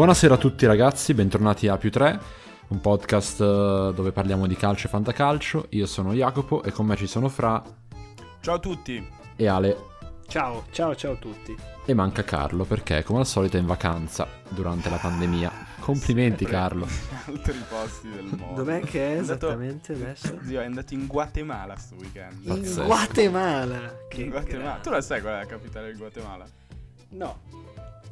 Buonasera a tutti ragazzi, bentornati a Più 3, un podcast eh, dove parliamo di calcio e fantacalcio. Io sono Jacopo e con me ci sono Fra Ciao a tutti. e Ale Ciao, ciao, ciao a tutti. e manca Carlo perché come al solito è in vacanza durante la pandemia. Complimenti Sempre Carlo. in altri posti del mondo. Dov'è che è andato- esattamente adesso? Zio, è andato in Guatemala sto weekend. In. Guatemala. Che In Guatemala. Tu la sai qual è la capitale del Guatemala? No,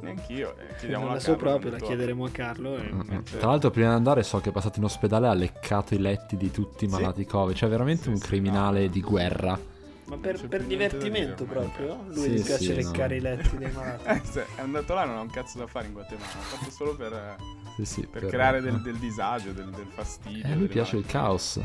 Neanch'io. Eh, non la so Carlo, proprio, la chiederemo a Carlo. e- Mm, mm. certo. Tra l'altro prima di andare so che è passato in ospedale e ha leccato i letti di tutti i Sì? malati Covid, cioè veramente Sì, un sì, criminale no. di guerra. Ma per, c'è per divertimento dire proprio? Lui Sì, gli piace sì, leccare no. i letti dei malati. Eh, è andato là non ha un cazzo da fare in Guatemala. Ha fatto solo per, eh, Sì, sì, per creare del, del disagio, del, del fastidio. Eh, a lui delle piace il malattie. caos.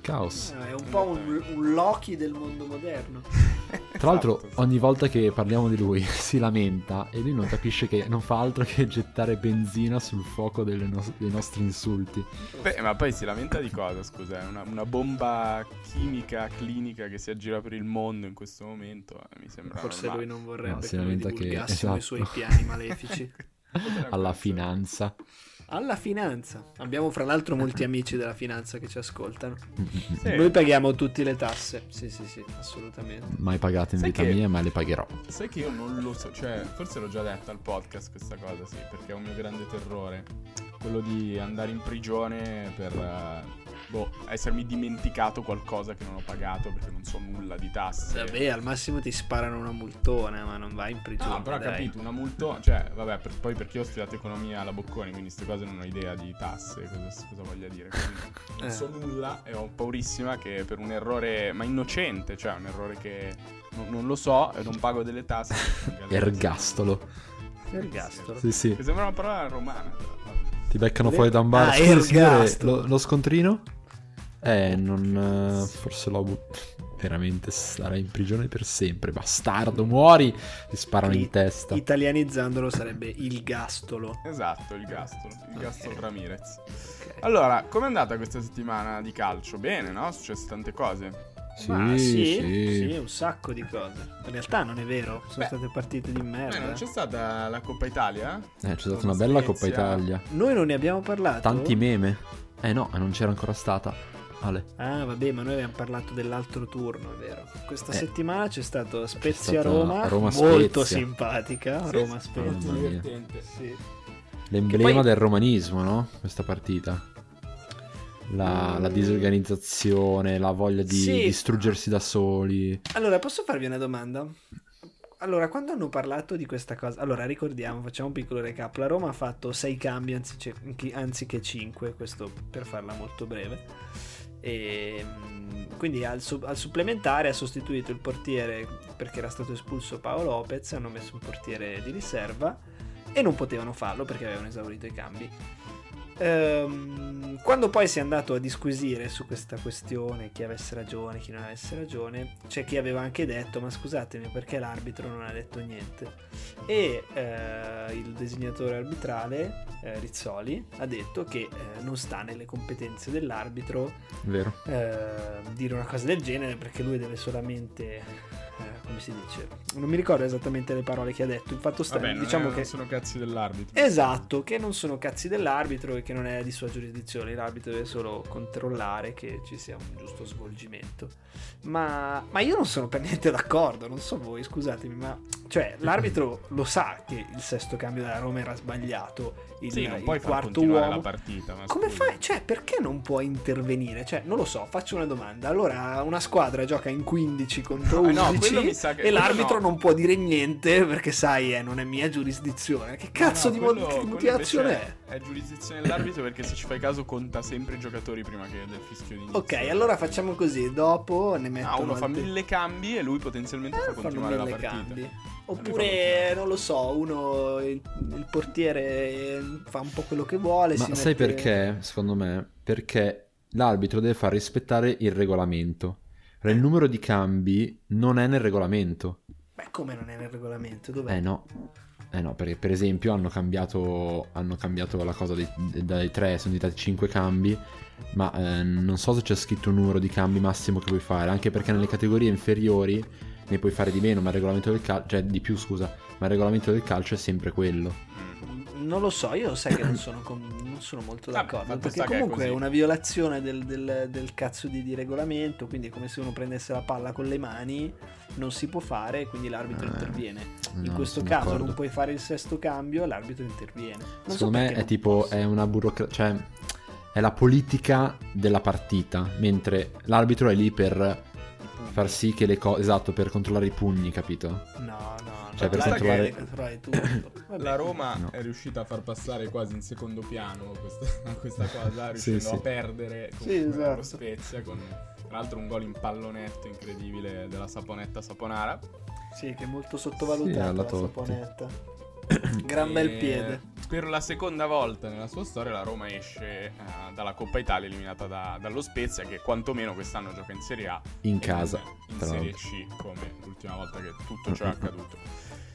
Caos. Eh, È un po' un, un Loki del mondo moderno. Tra l'altro, Esatto, ogni volta che parliamo di lui si lamenta e lui non capisce che non fa altro che gettare benzina sul fuoco delle nos- dei nostri insulti. Beh, ma poi si lamenta di cosa, scusa? È una, una bomba chimica, clinica che si aggira per il mondo in questo momento. eh, mi sembra Forse normale. lui non vorrebbe No, si che noi lamenta che- divulgassimo i esatto. suoi piani malefici. Alla finanza. Alla finanza. Abbiamo fra l'altro molti amici della finanza che ci ascoltano. Sì. Noi paghiamo tutte le tasse. Sì, sì, sì, assolutamente. Mai pagate in Sai vita che- mia, ma le pagherò. Sai che io non lo so, cioè, forse l'ho già detta al podcast questa cosa, sì, perché è un mio grande terrore. Quello di andare in prigione per eh, boh, essermi dimenticato qualcosa che non ho pagato perché non so nulla di tasse. Vabbè, al massimo ti sparano una multona, ma non vai in prigione. No, però ho dai. capito, una multo, cioè, vabbè, per- poi perché io ho studiato economia alla Bocconi, quindi queste cose non ho idea di tasse, cosa, cosa voglia dire. Quindi non Eh. so nulla e ho paurissima che per un errore, ma innocente, cioè un errore che non, non lo so e non pago delle tasse. Ergastolo. Ergastolo. Sì, sì. Che sembra una parola romana, però. Ti beccano fuori da un bar. Ah, Scusi, signore, lo, lo scontrino? Eh, non... eh, forse l'ho avuto. Veramente starei in prigione per sempre. Bastardo, muori! Ti sparano in I- testa. Italianizzandolo sarebbe il gastolo. Esatto, il Gastolo, il Gastolo Ok. Ramirez. Ok. Allora, com'è andata questa settimana di calcio? Bene, no? Successe tante cose. Sì, Ma sì, sì. sì, un sacco di cose. In realtà non è vero, sono Beh. state partite di Beh, merda. non c'è stata la Coppa Italia? Eh, c'è stata una bella Spezia. Coppa Italia. Noi non ne abbiamo parlato. Tanti meme. Eh no, non c'era ancora stata. Ale. Ah, vabbè, ma noi abbiamo parlato dell'altro turno, è vero. Questa Eh. settimana c'è stato stata Spezia-Roma, Roma-Spezia. molto simpatica. Sì, mia. Divertente. Sì. L'emblema poi- del romanismo, no? Questa partita. La, la Mm. disorganizzazione, la voglia di Sì. distruggersi da soli. Allora, posso farvi una domanda? Allora, quando hanno parlato di questa cosa, allora ricordiamo, facciamo un piccolo recap. La Roma ha fatto 6 cambi anziché, anziché 5, questo per farla molto breve. E mm, quindi al, su- al supplementare ha sostituito il portiere perché era stato espulso Paolo Lopez, hanno messo un portiere di riserva e non potevano farlo perché avevano esaurito i cambi. Ehm, quando poi si è andato a disquisire su questa questione, chi avesse ragione, chi non avesse ragione, c'è chi aveva anche detto: Ma scusatemi, perché l'arbitro non ha detto niente? E eh, il designatore arbitrale, eh, Rizzoli, ha detto che eh, non sta nelle competenze dell'arbitro eh, dire una cosa del genere perché lui deve solamente. Come si dice? Non mi ricordo esattamente le parole che ha detto. Il fatto sta, Vabbè, diciamo è- che. non sono cazzi dell'arbitro. Esatto, che non sono cazzi dell'arbitro e che non è di sua giurisdizione, l'arbitro deve solo controllare che ci sia un giusto svolgimento. Ma, ma io non sono per niente d'accordo, non so voi, scusatemi, ma cioè l'arbitro lo sa che il sesto cambio della Roma era sbagliato, il, Sì, non il puoi quarto uomo. la partita. Come scusa. fai? Cioè, perché non puoi intervenire? Cioè, non lo so, faccio una domanda. Allora, una squadra gioca in 15 contro No, 11 no, quello mi sa che- e l'arbitro no. non può dire niente perché sai, eh, non è mia giurisdizione. Che cazzo No, di no, quello- quello motivazione è? È giurisdizione dell'arbitro perché se ci fai caso conta sempre i giocatori prima che del fischio di inizio. Ok, allora facciamo così, dopo ne mettono Ah, uno fa mille cambi e lui potenzialmente Eh, fa continuare la partita. cambi. Oppure, non lo so, uno, il, il portiere fa un po' quello che vuole. Ma si sai mette- perché? Secondo me, perché l'arbitro deve far rispettare il regolamento. Il numero di cambi non è nel regolamento. Beh, come non è nel regolamento? Dov'è? Eh no. Eh no, perché per esempio hanno cambiato, hanno cambiato la cosa dei, dai 3, sono diventati 5 cambi, ma eh, non so se c'è scritto un numero di cambi massimo che puoi fare, anche perché nelle categorie inferiori ne puoi fare di meno, ma il regolamento del calcio, cioè di più scusa, ma il regolamento del calcio è sempre quello. Non lo so, io sai che non sono, con- non sono molto Vabbè, d'accordo. fatto perché è comunque è, così. una violazione del, del- del cazzo di, di regolamento. Quindi è come se uno prendesse la palla con le mani, non si può fare, quindi l'arbitro Eh, interviene. In No, questo caso d'accordo. non puoi fare il sesto cambio, l'arbitro interviene. Non so Secondo me perché è tipo, possa. è una burocrazia, cioè è la politica della partita, mentre l'arbitro è lì per far sì che le cose, esatto, per controllare i pugni, capito? No, Cioè, per controllare-. La Roma No. è riuscita a far passare quasi in secondo piano questa, questa cosa, Sì, riuscendo sì. a perdere con Sì, esatto. lo Spezia con tra l'altro un gol in pallonetto incredibile della Saponetta Saponara. Sì, che è molto Sì, sottovalutata alla la saponetta. Gran bel piede. Per la seconda volta nella sua storia la Roma esce eh, dalla Coppa Italia eliminata da- dallo Spezia che quantomeno quest'anno gioca in Serie A In casa, in tra Serie. C come l'ultima volta che tutto ciò è accaduto.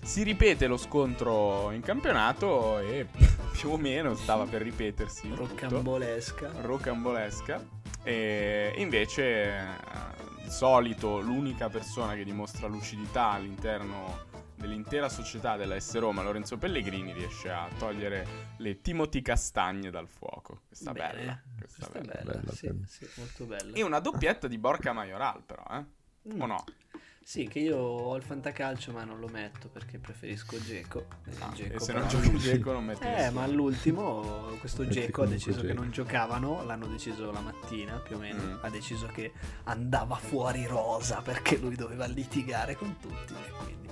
Si ripete lo scontro in campionato e più o meno stava per ripetersi Rocambolesca. rocambolesca. E invece, eh, di solito, l'unica persona che dimostra lucidità all'interno dell'intera società della S Roma, Lorenzo Pellegrini, riesce a togliere le Timothy Castagne dal fuoco. Questa Bene. bella. Questa Questa è bella. bella, Bella, sì, bella. sì, molto bella. E una doppietta di Borca Majoral, però, eh? Mm. O no? Sì, che io ho il fantacalcio ma non lo metto perché preferisco Geco. Ah, Dzeko e se però- non giochi Geco non metti Eh, nessuno. ma all'ultimo questo Geco ha deciso che Dzeko. non giocavano, l'hanno deciso la mattina più o meno, Mm. ha deciso che andava fuori rosa perché lui doveva litigare con tutti e quindi...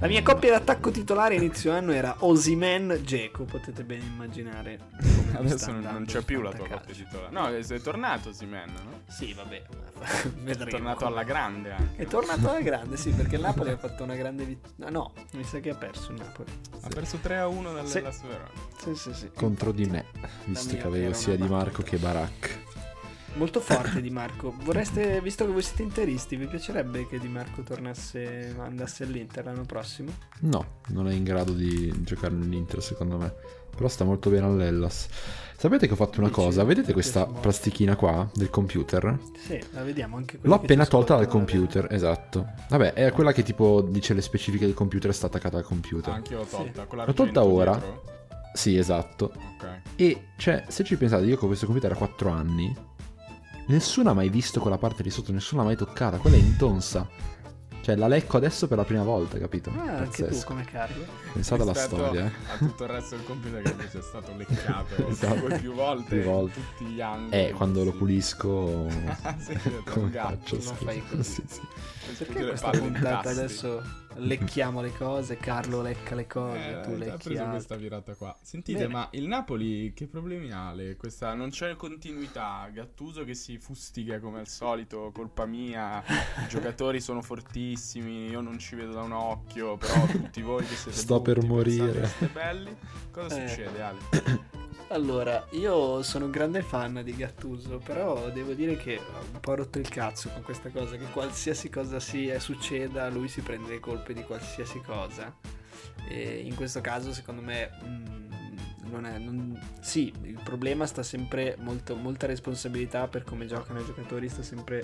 La mia coppia d'attacco titolare inizio anno era Osimen Geco, potete ben immaginare. Adesso non, non c'è più la tua coppia titolare. No, è è tornato Simen, no? Sì, vabbè, È vedremo. tornato come- alla grande anche. È tornato alla grande, sì, perché il Napoli ha fatto una grande vittoria. No, mi sa che ha perso il Napoli. Ha perso 3 a 1 dal Sì. Verona. Sì, sì, sì. Contro di me, visto che avevo sia Di Marco che Barak. Molto forte Di Marco. Vorreste, visto che voi siete interisti, vi piacerebbe che Di Marco tornasse, andasse all'Inter l'anno prossimo? No, non è in grado di giocare nell'Inter secondo me. Però sta molto bene all'Ellas. Sapete che ho fatto una Dici? cosa? Vedete questa plastichina qua del computer? Sì, la vediamo anche quella L'ho che appena tolta dal computer, esatto. Vabbè, è quella che tipo dice le specifiche del computer e sta attaccata al Ah, computer. anche io l'ho tolta. Con L'ho tolta ora. dietro. Sì, esatto. Ok. E cioè, se ci pensate, io con questo computer a 4 anni, nessuno ha mai visto quella parte di sotto, nessuno l'ha mai toccata. Quella è intonsa. Cioè, la lecco adesso per la prima volta, capito? Ah, anche tu Pazzesco. come carico? Pensate alla storia, eh. A tutto il resto del computer che invece è stato leccato Esatto. più volte. Più volte. Tutti gli angoli. Eh, quando lo sì. pulisco... Sì, un come gatto, faccio? non scusa? fai così. Sì, sì. Perché le questa puntata adesso lecchiamo le cose, Carlo lecca le cose, Eh, tu ha lecchi preso altro. questa virata qua. Sentite, Bene. ma il Napoli che problemi ha? Le- Questa, non c'è continuità. Gattuso che si fustiga come al solito, colpa mia. I giocatori sono fortissimi, io non ci vedo da un occhio, però tutti voi che siete Sto per morire. pensate che siete belli. Cosa Eh. succede, Ale? Allora, io sono un grande fan di Gattuso, però devo dire che ho un po' rotto il cazzo con questa cosa, che qualsiasi cosa sia succeda, lui si prende le colpe di qualsiasi cosa. E in questo caso, secondo me, mm, non è... non- Sì, il problema sta sempre, molto, molta responsabilità per come giocano i giocatori, sta sempre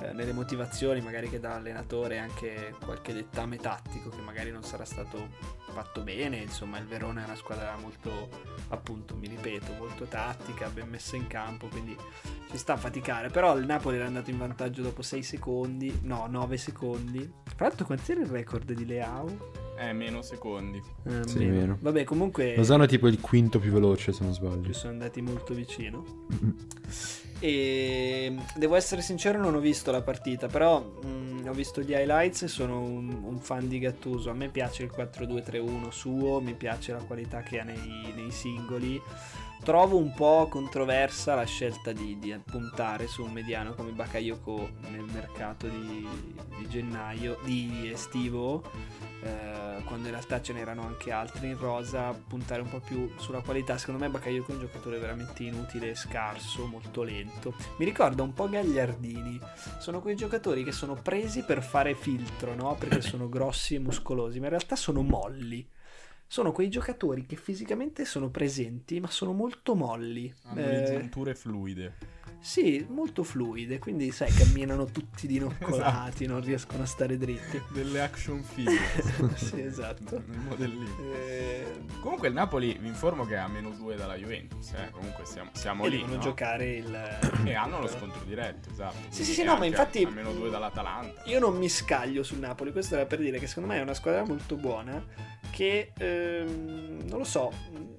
eh, nelle motivazioni, magari che dà l'allenatore, anche qualche dettame tattico che magari non sarà stato fatto bene, insomma il Verona è una squadra molto appunto, mi ripeto, molto tattica, ben messa in campo, quindi ci sta a faticare. Però il Napoli era andato in vantaggio dopo 6 secondi, no, 9 secondi. Tra l'altro, quant'era il record di Leao? Eh, meno secondi. Eh, Sì, meno. Vabbè, comunque Lozano è tipo il quinto più veloce, se non ci sbaglio. sono andati molto vicino. E devo essere sincero, non ho visto la partita, però mh, ho visto gli highlights e sono un, un fan di Gattuso. A me piace il 4-2-3-1 suo, mi piace la qualità che ha nei, nei singoli. Trovo un po' controversa la scelta di, di puntare su un mediano come Bakayoko nel mercato di, di gennaio, di estivo, eh, quando in realtà ce n'erano anche altri in rosa, puntare un po' più sulla qualità. Secondo me Bakayoko è un giocatore veramente inutile scarso, molto lento. Mi ricorda un po' Gagliardini. Sono quei giocatori che sono presi per fare filtro, no? Perché sono grossi e muscolosi, ma in realtà sono molli. Sono quei giocatori che fisicamente sono presenti, ma sono molto molli. Hanno Eh, le giunture fluide. Sì, molto fluide, quindi sai, camminano tutti dinoccolati, Esatto. non riescono a stare dritti. Delle action figure. sì, esatto. Nel modellino. Eh, Comunque il Napoli, vi informo che è a meno 2 dalla Juventus, eh. Comunque siamo, siamo e lì, devono no? giocare il... E hanno lo scontro diretto, esatto. Sì, sì, sì, no, ma infatti- A meno 2 dall'Atalanta. Io non mi scaglio sul Napoli, questo era per dire che secondo me è una squadra molto buona che, ehm, non lo so,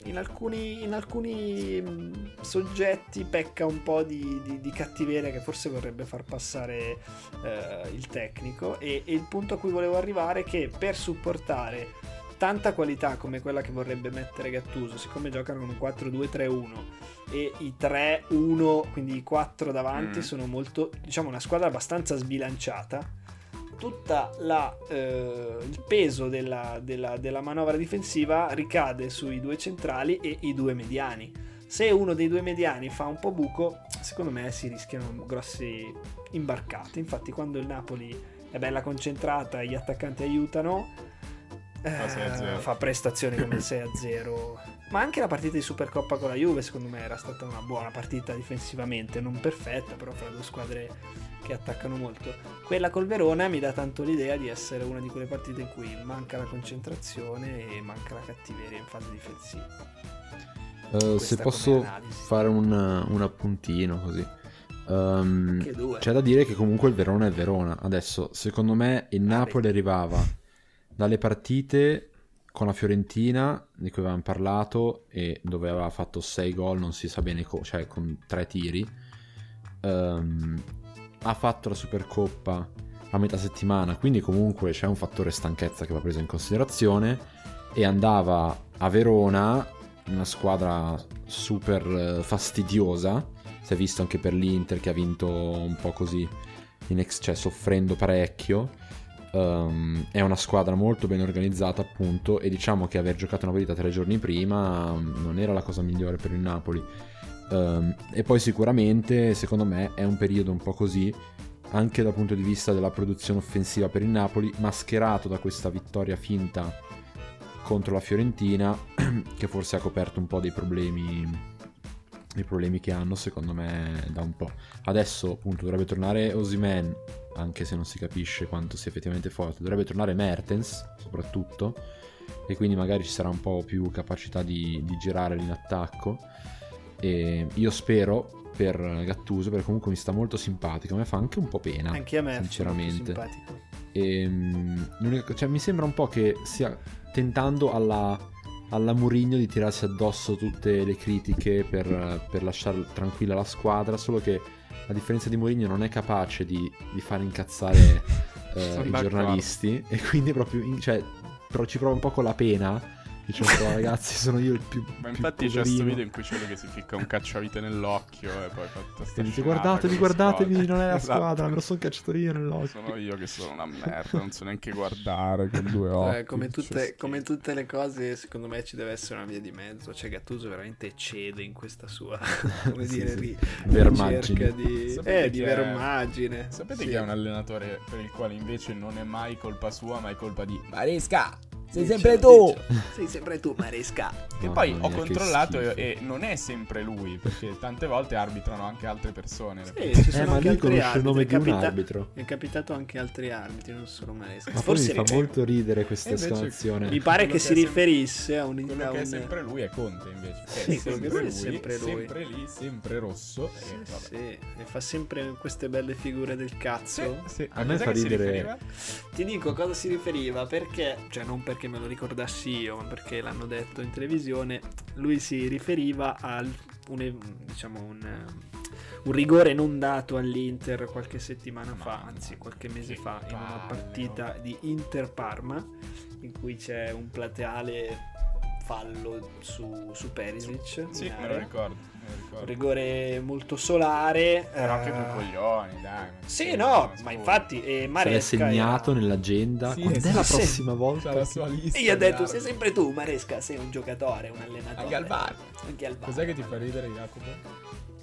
in alcuni, in alcuni soggetti pecca un po' di, di- di cattiveria che forse vorrebbe far passare eh, il tecnico e, e il punto a cui volevo arrivare è che per supportare tanta qualità come quella che vorrebbe mettere Gattuso, siccome giocano con un 4-2-3-1 e i 3-1, quindi i 4 davanti, Mm. sono molto, diciamo, una squadra abbastanza sbilanciata. Tutta la, eh, il peso della, della- della manovra difensiva ricade sui due centrali e i due mediani. Se uno dei due mediani fa un po' buco, secondo me si rischiano grossi imbarcate. Infatti, quando il Napoli è bella concentrata e gli attaccanti aiutano, Fa 6-0. eh, fa prestazioni come il 6-0. Ma anche la partita di Supercoppa con la Juve, secondo me, era stata una buona partita difensivamente, non perfetta, però fra due squadre che attaccano molto. Quella col Verona mi dà tanto l'idea di essere una di quelle partite in cui manca la concentrazione e manca la cattiveria in fase difensiva. Questa se posso fare un, un appuntino così. Due. c'è da dire che comunque il Verona è il Verona. Adesso, secondo me, il Napoli arrivava dalle partite con la Fiorentina, di cui avevamo parlato, e dove aveva fatto 6 gol, non si sa bene, co- cioè con 3 tiri. Ehm, ha fatto la Supercoppa a metà settimana, quindi comunque c'è un fattore stanchezza che va preso in considerazione. E andava a Verona, una squadra super eh, fastidiosa. Si è visto anche per l'Inter che ha vinto un po' così, in ex- cioè soffrendo parecchio. Ehm, è una squadra molto ben organizzata, appunto. E diciamo che aver giocato una partita tre giorni prima mm, non era la cosa migliore per il Napoli. Ehm, e poi sicuramente, secondo me, è un periodo un po' così, anche dal punto di vista della produzione offensiva per il Napoli, mascherato da questa vittoria finta contro la Fiorentina, che forse ha coperto un po' dei problemi, dei problemi che hanno, secondo me, da un po'. Adesso, appunto, dovrebbe tornare Osimen, anche se non si capisce quanto sia effettivamente forte. Dovrebbe tornare Mertens, soprattutto, e quindi magari ci sarà un po' più capacità di, di girare in attacco. E io spero per Gattuso, perché comunque mi sta molto simpatico, a me fa anche un po' pena, Anche a me sinceramente. E, l'unica- cioè, mi sembra un po' che stia tentando alla, alla Murigno di tirarsi addosso tutte le critiche per, per lasciare tranquilla la squadra, solo che a differenza di Mourinho non è capace di, di far incazzare eh, i giornalisti e quindi proprio in- cioè, ci prova un po' con la pena. Dice un po' ragazzi sono io il più... Ma più infatti c'è poverino." questo video in cui c'è lui che si ficca un cacciavite nell'occhio e poi fa tutta sta E dice guardatevi, guardatevi, squadre." non è la Esatto. squadra, me lo sono cacciato io nell'occhio. Sono io che sono una merda, non so neanche guardare con due occhi. Eh, come, faccio tutte, come tutte le cose, secondo me ci deve essere una via di mezzo. Cioè, Gattuso veramente cede in questa sua come Sì, dire, sì. ri- Vermaggine. ricerca di, Sapete eh, di vermaggine. Sapete Sì. che è un allenatore per il quale invece non è mai colpa sua, ma è colpa di Maresca. Sei sempre tu. Sei sempre tu, Maresca. Che poi mia, ho che controllato e, e non è sempre lui, perché tante volte arbitrano anche altre persone. Sì, ci sono Eh, ma lui conosce il arbitri. nome è di un capita- arbitro. È capitato anche altri arbitri, non solo Maresca. Ma poi mi fa ripeto, molto ridere questa esclamazione. mi pare che che si è sem- riferisse a un, Quello a che è un- sempre lui è Conte invece. Che Sì, è sempre lui è sempre lui. sempre lì, sempre rosso. Sì, e vabbè. sì, e fa sempre queste belle figure del cazzo. Sì, sì. A me cos'è fa ridere-? Ti dico a cosa si riferiva perché, cioè non perché me lo ricordassi io, ma perché l'hanno detto in televisione, lui si riferiva al un, diciamo un, un rigore non dato all'Inter qualche settimana fa, Mamma anzi qualche mese fa, in una partita di Inter-Parma in cui c'è un plateale fallo su, su Perisic. Sì, me lo ricordo. Un rigore molto solare. Però anche eh, due coglioni, dai. Sì, no, ma infatti eh, Se l'è Maresca segnato era- nell'agenda. Sì, Quando è la sì. prossima volta? C'ha la sua lista. E gli ha detto, sei sempre tu, Maresca, sei un giocatore, un allenatore. Anche al bar. Anche al bar. Cos'è che ti fa ridere, Jacopo?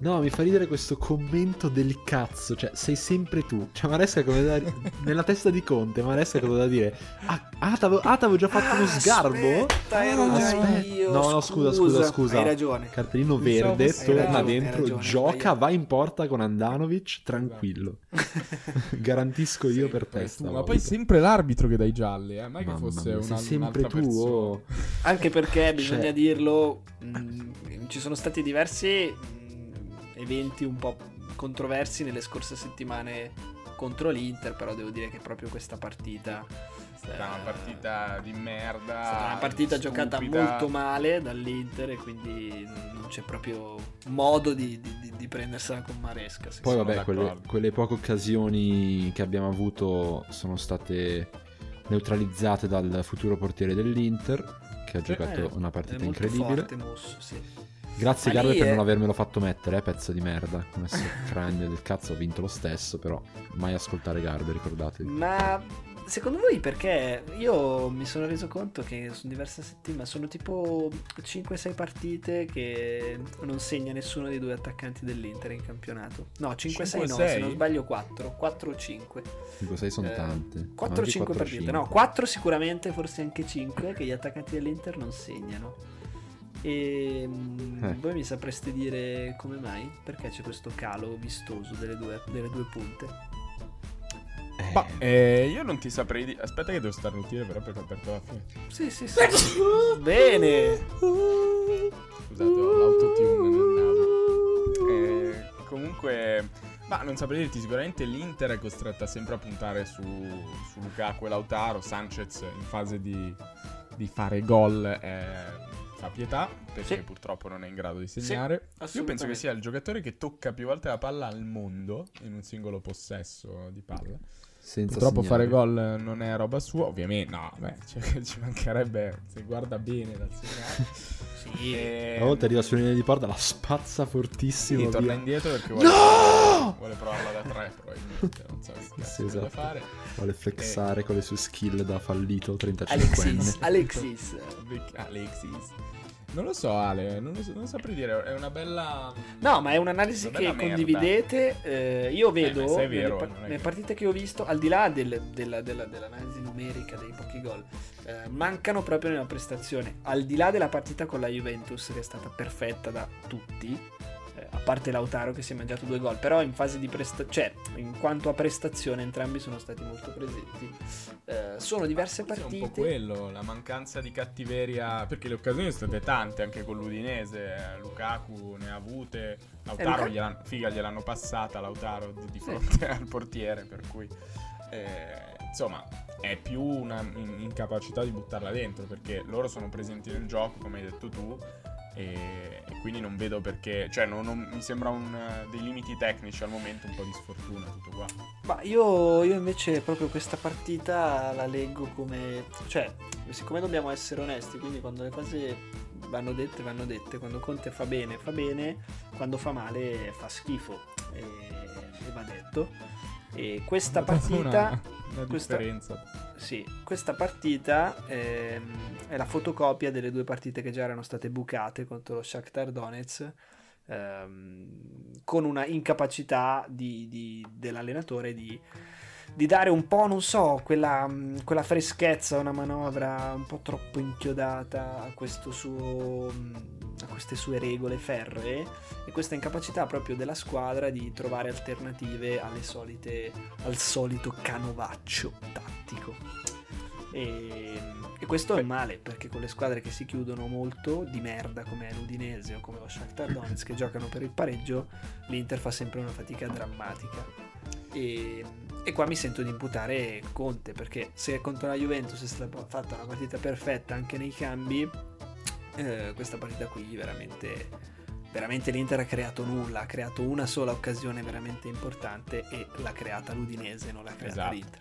No, mi fa ridere questo commento del cazzo. Cioè, sei sempre tu. Cioè, Maresca come da... nella testa di Conte. Maresca cosa da dire? Ah, ah, t'avevo, ah, t'avevo già fatto uno sgarbo? Aspetta, ero già Aspetta. io. No, no, scusa, scusa, scusa. Hai ragione. Cartellino Pensavo verde, fosse- torna ragione, dentro, ragione, gioca, va in porta con Andanovic, tranquillo. Garantisco io per te. Ma poi sempre l'arbitro che dai gialli, eh? Mai che Mamma fosse mia, una, sei sempre tu. persona. oh. Anche perché bisogna Cioè- dirlo, mh, ci sono stati diversi mh, eventi un po' controversi nelle scorse settimane contro l'Inter, però devo dire che proprio questa partita È stata una partita di merda. è stata una partita giocata stupida. molto male dall'Inter e quindi non c'è proprio modo di, di- di- prendersela con Maresca. Poi vabbè, quelle, quelle poche occasioni che abbiamo avuto sono state neutralizzate dal futuro portiere dell'Inter, che ha giocato Eh, una è partita molto incredibile. forte mosso, sì. Grazie lì per non avermelo fatto mettere, eh, pezzo di merda. Messo il cranio del cazzo, ho vinto lo stesso, però mai ascoltare Garbe, ricordatevi. Ma secondo voi perché io mi sono reso conto che sono diverse settimane, sono tipo 5-6 partite che non segna nessuno dei due attaccanti dell'Inter in campionato. No, 5-6 no, se 5-6? non sbaglio 4, 4 5. 5-6 sono Eh, tante. 4-5 Anche partite, 4-5. no, 4 sicuramente, forse anche 5 che gli attaccanti dell'Inter non segnano. E mm, Eh. voi mi sapreste dire come mai? Perché c'è questo calo vistoso delle due, delle due punte? Eh, Ma eh, io non ti saprei dire. Aspetta, che devo starnutire, però, perché ho aperto la fine. Sì, sì, sì. Bene. Scusate, ho l'autotune nel naso. Eh, comunque, ma non saprei dirti. Sicuramente l'Inter è costretta sempre a puntare su, su Lukaku e Lautaro. Sanchez in fase di, di fare gol eh, fa pietà perché Sì. purtroppo non è in grado di segnare. Io penso che sia il giocatore che tocca più volte la palla al mondo in un singolo possesso di palla. Senza Purtroppo segnare. fare gol non è roba sua, ovviamente. No, beh, cioè, ci mancherebbe se guarda bene dal segnale. Sì. E- Una volta arriva sulla linea di porta, la spazza fortissimo. Sì, torna via. indietro perché vuole, No! vuole provarla da tre, probabilmente. Non so che Sì, esatto. fare. Vuole flexare con le sue skill da fallito 35enne. Alexis, Alexis. Alexis. Non lo so, Ale, non, lo so- non saprei dire. È una bella. No, ma è un'analisi Una che merda. condividete. eh, io vedo ma se è vero, nelle, par- nelle partite che ho visto, al di là del- della- della- dell'analisi numerica dei pochi gol, eh, mancano proprio nella prestazione. Al di là della partita con la Juventus, che è stata perfetta da tutti, eh, a parte Lautaro che si è mangiato due gol, però in fase di prestazione, cioè in quanto a prestazione, entrambi sono stati molto presenti. Eh, sono diverse Forse È un po' partite. quello, la mancanza di cattiveria. Perché le occasioni sono state tante anche con l'Udinese. eh, Lukaku ne ha avute. Lautaro Lukaku- gliel'han- figa gliel'hanno passata. Lautaro di, di fronte al portiere. Per cui, eh, insomma, è più una in- incapacità di buttarla dentro. Perché loro sono presenti nel gioco, come hai detto tu. E, e quindi non vedo perché. Cioè, non- non- mi sembra un, dei limiti tecnici al momento, un po' di sfortuna. Tutto qua. Ma io, io invece proprio questa partita la leggo come... Cioè, siccome dobbiamo essere onesti, quindi quando le cose vanno dette, vanno dette. Quando Conte fa bene, fa bene. Quando fa male, fa schifo. E, e va detto. E questa partita... Una, una questa-. Sì, questa partita ehm, è la fotocopia delle due partite che già erano state bucate contro lo Shakhtar Donetsk ehm, con una incapacità di- di- dell'allenatore di, di dare un po', non so, quella, mh, quella freschezza, una manovra un po' troppo inchiodata a, suo, mh, a queste sue regole ferree e questa incapacità proprio della squadra di trovare alternative solite, al solito canovaccio tattico. E, e questo è male perché con le squadre che si chiudono molto di merda come l'Udinese o come lo Shakhtar Donetsk che giocano per il pareggio, l'Inter fa sempre una fatica drammatica. E, e qua mi sento di imputare Conte perché se contro la Juventus è stata fatta una partita perfetta anche nei cambi, eh, questa partita qui veramente, veramente l'Inter ha creato nulla, ha creato una sola occasione veramente importante e l'ha creata l'Udinese, non l'ha creata Esatto. l'Inter.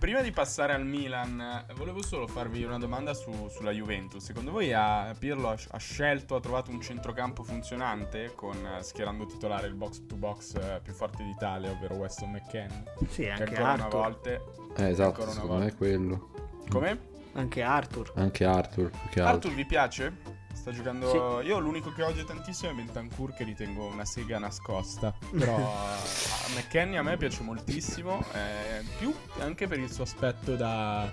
Prima di passare al Milan, volevo solo farvi una domanda su- sulla Juventus. Secondo voi ha, Pirlo ha, ha scelto, ha trovato un centrocampo funzionante con eh, schierando titolare il box to box eh, più forte d'Italia, ovvero Weston McKennie? Sì, Che anche ancora una Arthur. volta. Eh, esatto, una secondo me è quello. Come? Anche Arthur. Anche Arthur. Arthur vi piace? Sta giocando. Io l'unico che odio tantissimo è Bentancur, che ritengo una sega nascosta. Però a McKenny a me piace moltissimo. eh, più anche per il suo aspetto da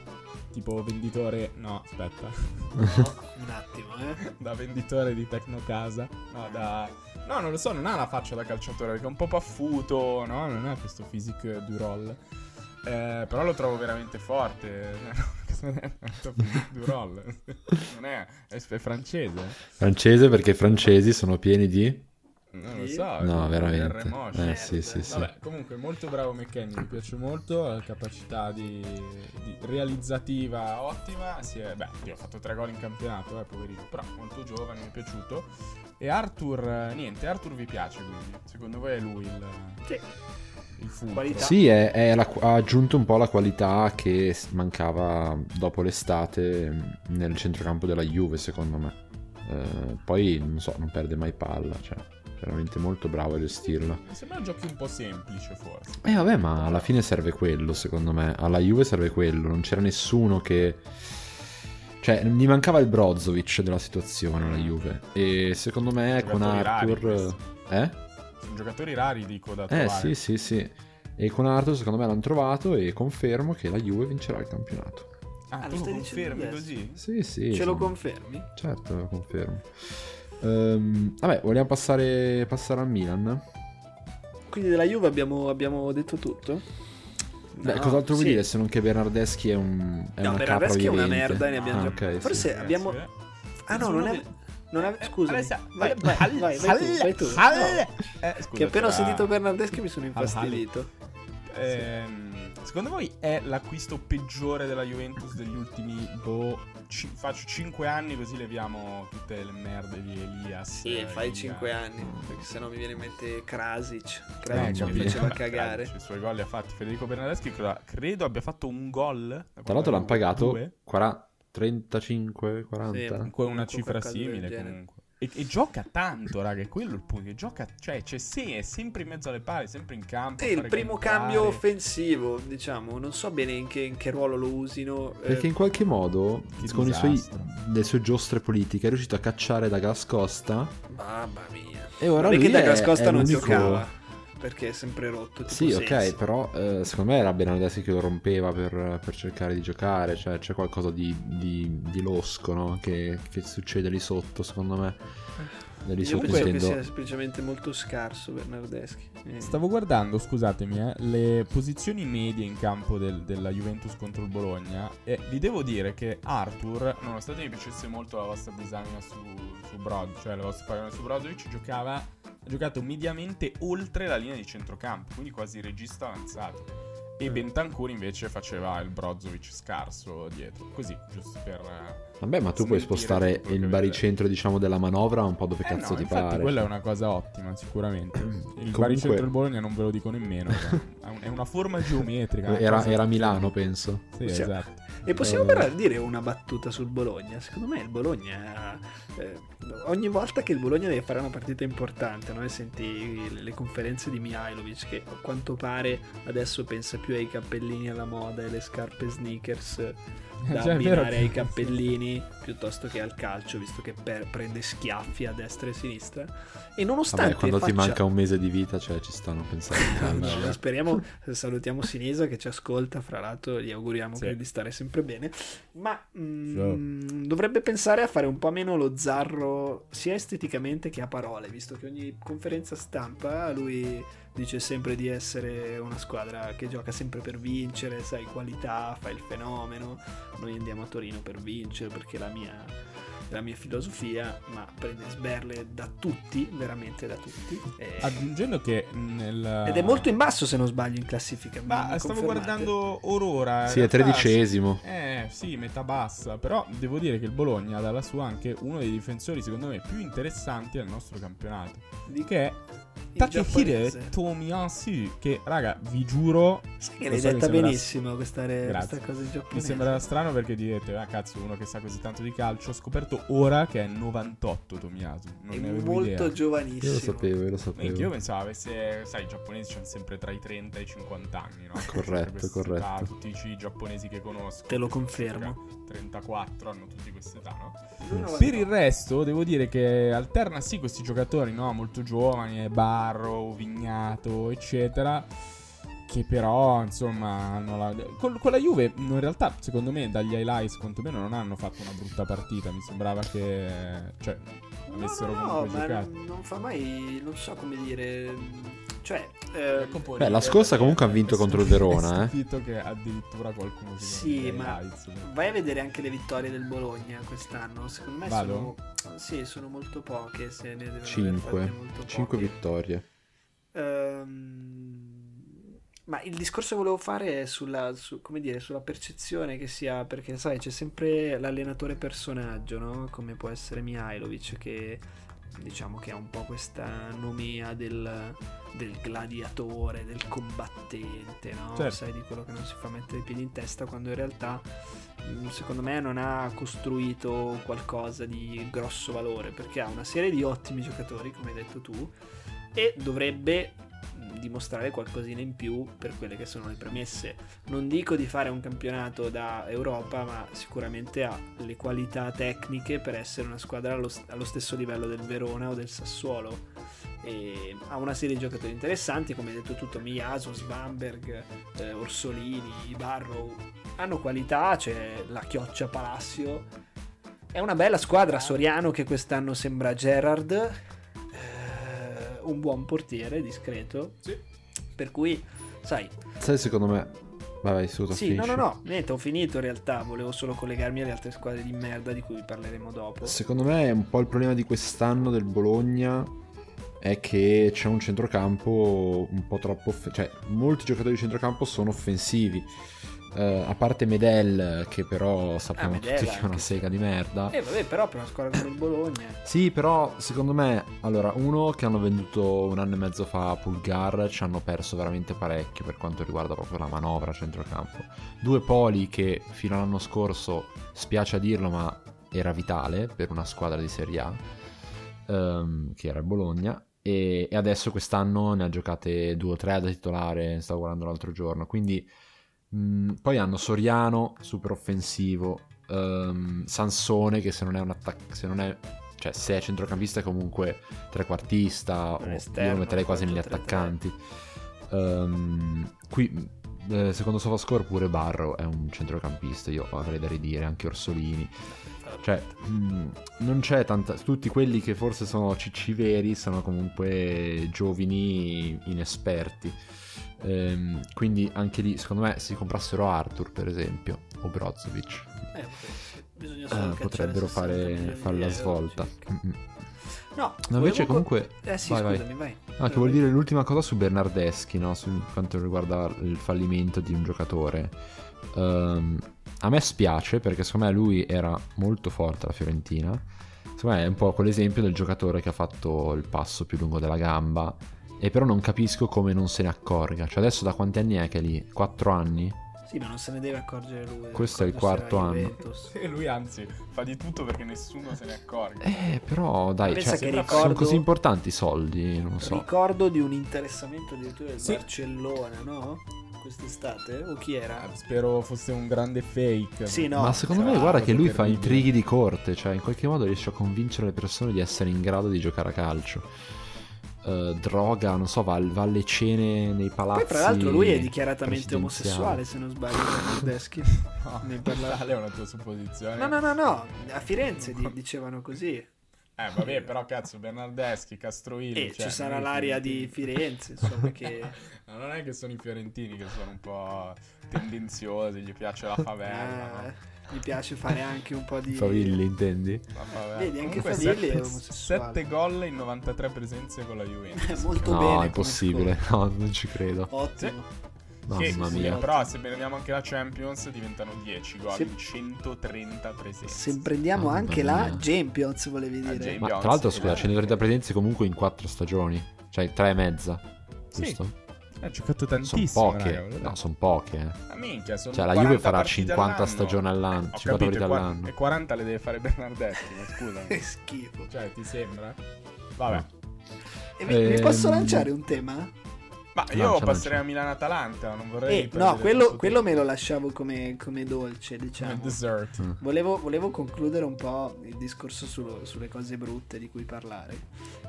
tipo venditore. No, aspetta. Un attimo, eh. da venditore di Tecnocasa. No, da. No, non lo so, non ha la faccia da calciatore perché è un po' paffuto, no? Non ha questo physique du roll. Eh, però lo trovo veramente forte. Cosa è? du roll. Non è, è, è francese. Francese perché i francesi sono pieni di... Non lo Sì? so. No, è veramente. Eh sì, sì, sì. Vabbè, comunque molto bravo McKenny, mi piace molto, la capacità di, di realizzativa ottima, si è, beh, ho fatto tre gol in campionato, eh, poverino, però molto giovane, mi è piaciuto. E Arthur, eh, niente, Arthur vi piace quindi, secondo voi è lui il, Sì. Il fulcro? Qualità. Sì, è- è la- ha aggiunto un po' la qualità che mancava dopo l'estate nel centrocampo della Juve, secondo me. Eh, poi, non so, non perde mai palla, cioè, veramente molto bravo a gestirla. Mi sembra un giochi un po' semplice forse. Eh vabbè, ma alla fine serve quello, secondo me. Alla Juve serve quello, non c'era nessuno che... Cioè, gli mancava il Brozovic della situazione alla Juve. E secondo me con Arthur... Eh? Giocatori rari, dico, da Eh trovare. sì, sì, sì. E con Arthur secondo me l'hanno trovato e confermo che la Juve vincerà il campionato. Ah, Ah, tu lo lo stai confermi così? Sì, sì. Ce lo sì. confermi? Certo, lo confermo. Ehm, vabbè, vogliamo passare, passare al Milan? Quindi della Juve abbiamo, abbiamo detto tutto? Beh, No, cos'altro vuoi sì. dire se non che Bernardeschi è un è No, una Bernardeschi è una merda e ne abbiamo Ah, già- ok, Forse sì. abbiamo... Ragazzi, Ah no, non è... Non ave... Scusami. Alessia, Vai, vai, vai, vai, vai tu, vai tu. Eh, scusa, che appena ho sentito Bernardeschi mi sono infastidito. Ehm, Secondo voi è l'acquisto peggiore della Juventus degli ultimi, boh, ci- faccio 5 anni così leviamo tutte le merde di Elias. Sì, eh, fai di- 5 anni, perché sennò mi viene in mente Krasic. Eh, Krasic mi capito. faceva cagare. Krasic, I suoi gol li ha fatti Federico Bernardeschi, credo, abbia fatto un gol. Tra l'altro l'hanno pagato due. 40, 35, 40. Sì. Comunque una cifra simile comunque. E, e gioca tanto, raga, è quello il punto. Che gioca, cioè, c'è se- è sempre in mezzo alle pale, sempre in campo. Sì, il primo gambare. cambio offensivo, diciamo, non so bene in che, in che ruolo lo usino. eh, Perché in qualche modo, con i suoi, le sue giostre politiche, è riuscito a cacciare da Gascosta. Mamma mia. E ora è lui Gascosta è non giocava, perché è sempre rotto. Sì, ok, Sensi. però eh, secondo me era Bernardeschi che lo rompeva per, per cercare di giocare, cioè c'è qualcosa di, di, di losco, no? Che, che succede lì sotto, secondo me. Io sotto penso che sia semplicemente molto scarso Bernardeschi. Eh, Stavo guardando, scusatemi, eh, le posizioni medie in campo del- della Juventus contro il Bologna e vi devo dire che Arthur, nonostante mi piacesse molto la vostra disamina su, su Brod, cioè la vostra paragone su Brozovic, giocava, ha giocato mediamente oltre la linea di centrocampo, quindi quasi regista avanzato. E Bentancur invece faceva il Brozovic scarso dietro, così, giusto per... eh, Vabbè, ma tu puoi spostare il baricentro, diciamo, della manovra un po' dove Eh cazzo no, ti infatti pare. quella è cioè. una cosa ottima, sicuramente. Il Comunque- baricentro del Bologna non ve lo dico nemmeno. cioè, è un- è una forma geometrica. una Era, era Milano, penso. Sì, Possiamo- esatto. E possiamo Eh. però dire una battuta sul Bologna. Secondo me il Bologna. eh, ogni volta che il Bologna deve fare una partita importante, no? Senti le, le conferenze di Mihailovic, che a quanto pare adesso pensa più ai cappellini alla moda e le scarpe sneakers da Cioè, abbinare ai cappellini piuttosto che al calcio, visto che per- prende schiaffi a destra e a sinistra. E nonostante Vabbè, quando ti faccia- manca un mese di vita, cioè ci stanno pensando. No, speriamo, salutiamo Sinisa che ci ascolta, fra l'altro gli auguriamo Sì. di stare sempre bene, ma mm, dovrebbe pensare a fare un po' meno lo zarro sia esteticamente che a parole, visto che ogni conferenza stampa lui dice sempre di essere una squadra che gioca sempre per vincere, sai, qualità, fa il fenomeno, noi andiamo a Torino per vincere perché la mia è la mia filosofia, ma prende sberle da tutti, veramente da tutti. e- Aggiungendo che nel... ed è molto in basso se non sbaglio in classifica. Ma stavo confermate? guardando Aurora. Sì, è tredicesimo. Eh, sì, metà bassa. Però devo dire che il Bologna ha dalla sua anche uno dei difensori, secondo me, più interessanti del nostro campionato. Di Che è giapponese. Tomiyasu. Che, raga, vi giuro. Sai che l'hai so che detta sembra- benissimo questa, re- questa cosa in giapponese. Mi sembra strano perché direte, ah cazzo, uno che sa così tanto di calcio. Ho scoperto ora che è 98 Tomiyasu. Non è ne avevo molto idea. giovanissimo. Io lo sapevo, io lo sapevo. io pensavo avesse, sai, i giapponesi hanno sempre tra i 30 e i 50 anni, no? Corretto, corretto. età, tutti i giapponesi che conosco. Te lo confermo. sono 34 hanno tutti questa età, no? Per il resto, devo dire che alterna sì questi giocatori, no? Molto giovani, eh, Barro, Vignato, eccetera. Che però, insomma, hanno la... con, con la Juve, in realtà, secondo me, dagli highlights, quantomeno, non hanno fatto una brutta partita. Mi sembrava che, cioè, avessero no, no, ma giocato. non fa mai, non so come dire, cioè, eh, Beh, la scorsa comunque ha vinto contro il Verona, È eh. che addirittura qualcuno si Sì, ma highlights. vai a vedere anche le vittorie del Bologna quest'anno. Secondo me Vado? sono, sì, sono molto poche. Se ne devono aver 5. fatte molto 5 poche. vittorie. Ehm, ma il discorso che volevo fare è sulla, su- come dire, sulla percezione che sia, perché sai, c'è sempre l'allenatore personaggio, no? Come può essere Mihailovic che diciamo che ha un po' questa nomea del, del gladiatore, del combattente, no? Certo. Sai, di quello che non si fa mettere i piedi in testa quando in realtà mh, secondo me non ha costruito qualcosa di grosso valore perché ha una serie di ottimi giocatori, come hai detto tu, e dovrebbe dimostrare qualcosina in più per quelle che sono le premesse. Non dico di fare un campionato da Europa, ma sicuramente ha le qualità tecniche per essere una squadra allo, allo stesso livello del Verona o del Sassuolo. E ha una serie di giocatori interessanti, come detto tutto, Miyasu, Svamberg, eh, Orsolini, Barrow. Hanno qualità, c'è la Chioccia Palacio. È una bella squadra, Soriano che quest'anno sembra Gerard, un buon portiere, discreto. Sì. Per cui, sai, Sai, secondo me... Vai, vai, su, sì, no, no, no, niente, ho finito in realtà, volevo solo collegarmi alle altre squadre di merda di cui parleremo dopo. Secondo me un po' il problema di quest'anno del Bologna è che c'è un centrocampo un po' troppo... off- cioè, molti giocatori di centrocampo sono offensivi. Eh, a parte Medel, che però sappiamo Ah, tutti che è una sega di merda. Eh, vabbè, però per una squadra come il Bologna... Sì, però secondo me, allora, uno che hanno venduto un anno e mezzo fa a Pulgar ci hanno perso veramente parecchio per quanto riguarda proprio la manovra a centrocampo. Due poli che fino all'anno scorso, spiace a dirlo, ma era vitale per una squadra di Serie A, ehm, che era il Bologna. E, e adesso quest'anno ne ha giocate due o tre da titolare, stavo guardando l'altro giorno. Quindi mh, poi hanno Soriano, super offensivo, ehm, Sansone che se non è un attacco, se non è cioè se è centrocampista è comunque trequartista o esterno, io lo metterei quasi negli 4-3-3. attaccanti Ehm, qui eh, secondo SofaScore pure Barro è un centrocampista io avrei da ridire anche Orsolini cioè mh, non c'è tanta tutti quelli che forse sono cicci veri sono comunque giovani inesperti Ehm, quindi anche lì secondo me se comprassero Arthur per esempio o Brozovic Eh, ok. Bisogna eh, potrebbero 60 fare, fare la svolta circa. Mm-mm. No, No, invece comunque Eh sì, vai, vai. scusami, vai. Ah, che vuol dire l'ultima cosa su Bernardeschi, no? Su quanto riguarda il fallimento di un giocatore. Ehm, a me spiace perché secondo me lui era molto forte alla Fiorentina. Secondo me è un po' quell'esempio del giocatore che ha fatto il passo più lungo della gamba. E però non capisco come non se ne accorga. Cioè adesso da quanti anni è che è lì? 4 anni? Sì, ma non se ne deve accorgere lui. deve Questo è il quarto anno. E lui anzi fa di tutto perché nessuno se ne accorga. Eh, però dai, Pensa cioè, che sono ricordo- così importanti i soldi, non so. Ricordo di un interessamento addirittura del Sì. Barcellona, no? Quest'estate? O chi era? Spero fosse un grande fake. Sì, no. Ma secondo me guarda che lui fa intrighi di corte, cioè in qualche modo riesce a convincere le persone di essere in grado di giocare a calcio. Eh, droga, non so, va, va alle cene nei palazzi. Poi, tra l'altro, lui è dichiaratamente omosessuale, se non sbaglio. Bernardeschi. No, Ne parla- è una tua supposizione. No, no, no, no. A Firenze di- dicevano così. Eh, vabbè, però cazzo, Bernardeschi, Castrovilli. E cioè, ci sarà l'aria di. Firenze, insomma, che... No, non è che sono i fiorentini che sono un po' tendenziosi, gli piace la favela. eh, no? Gli piace fare anche un po' di... Favilli, intendi? Vedi, anche Comunque, Favilli è sette- omosessuale. sette gol in 93 presenze con la Juventus. Molto No, bene. è come impossibile, no, non ci credo. Ottimo. Che, Mamma sì, mia. Però se prendiamo anche la Champions diventano 10 gol Se- in 130 presenze. Se prendiamo Mamma anche mia. la Champions, volevi dire. Champions. Ma tra l'altro, scusa, eh. 130 presenze comunque in 4 stagioni, cioè 3 e mezza, Sì. Ha giocato Sono tantissimo, poche, raga, no, sono poche. eh. Ma minchia, sono Cioè la 40 Juve farà partite 50 all'anno. stagioni all'anno, Ho 50 capito, e all'anno. E 40 le deve fare Bernardetti, ma scusami. Che schifo. cioè, ti sembra? Vabbè. E mi, mi posso Ehm. lanciare un tema? Ma io Lancia, passerei lancia. a Milano-Atalanta, non vorrei... Eh, no, quello, quello me lo lasciavo come, come dolce, Come diciamo. dessert. Mm. Volevo, volevo concludere un po' il discorso sullo- sulle cose brutte di cui parlare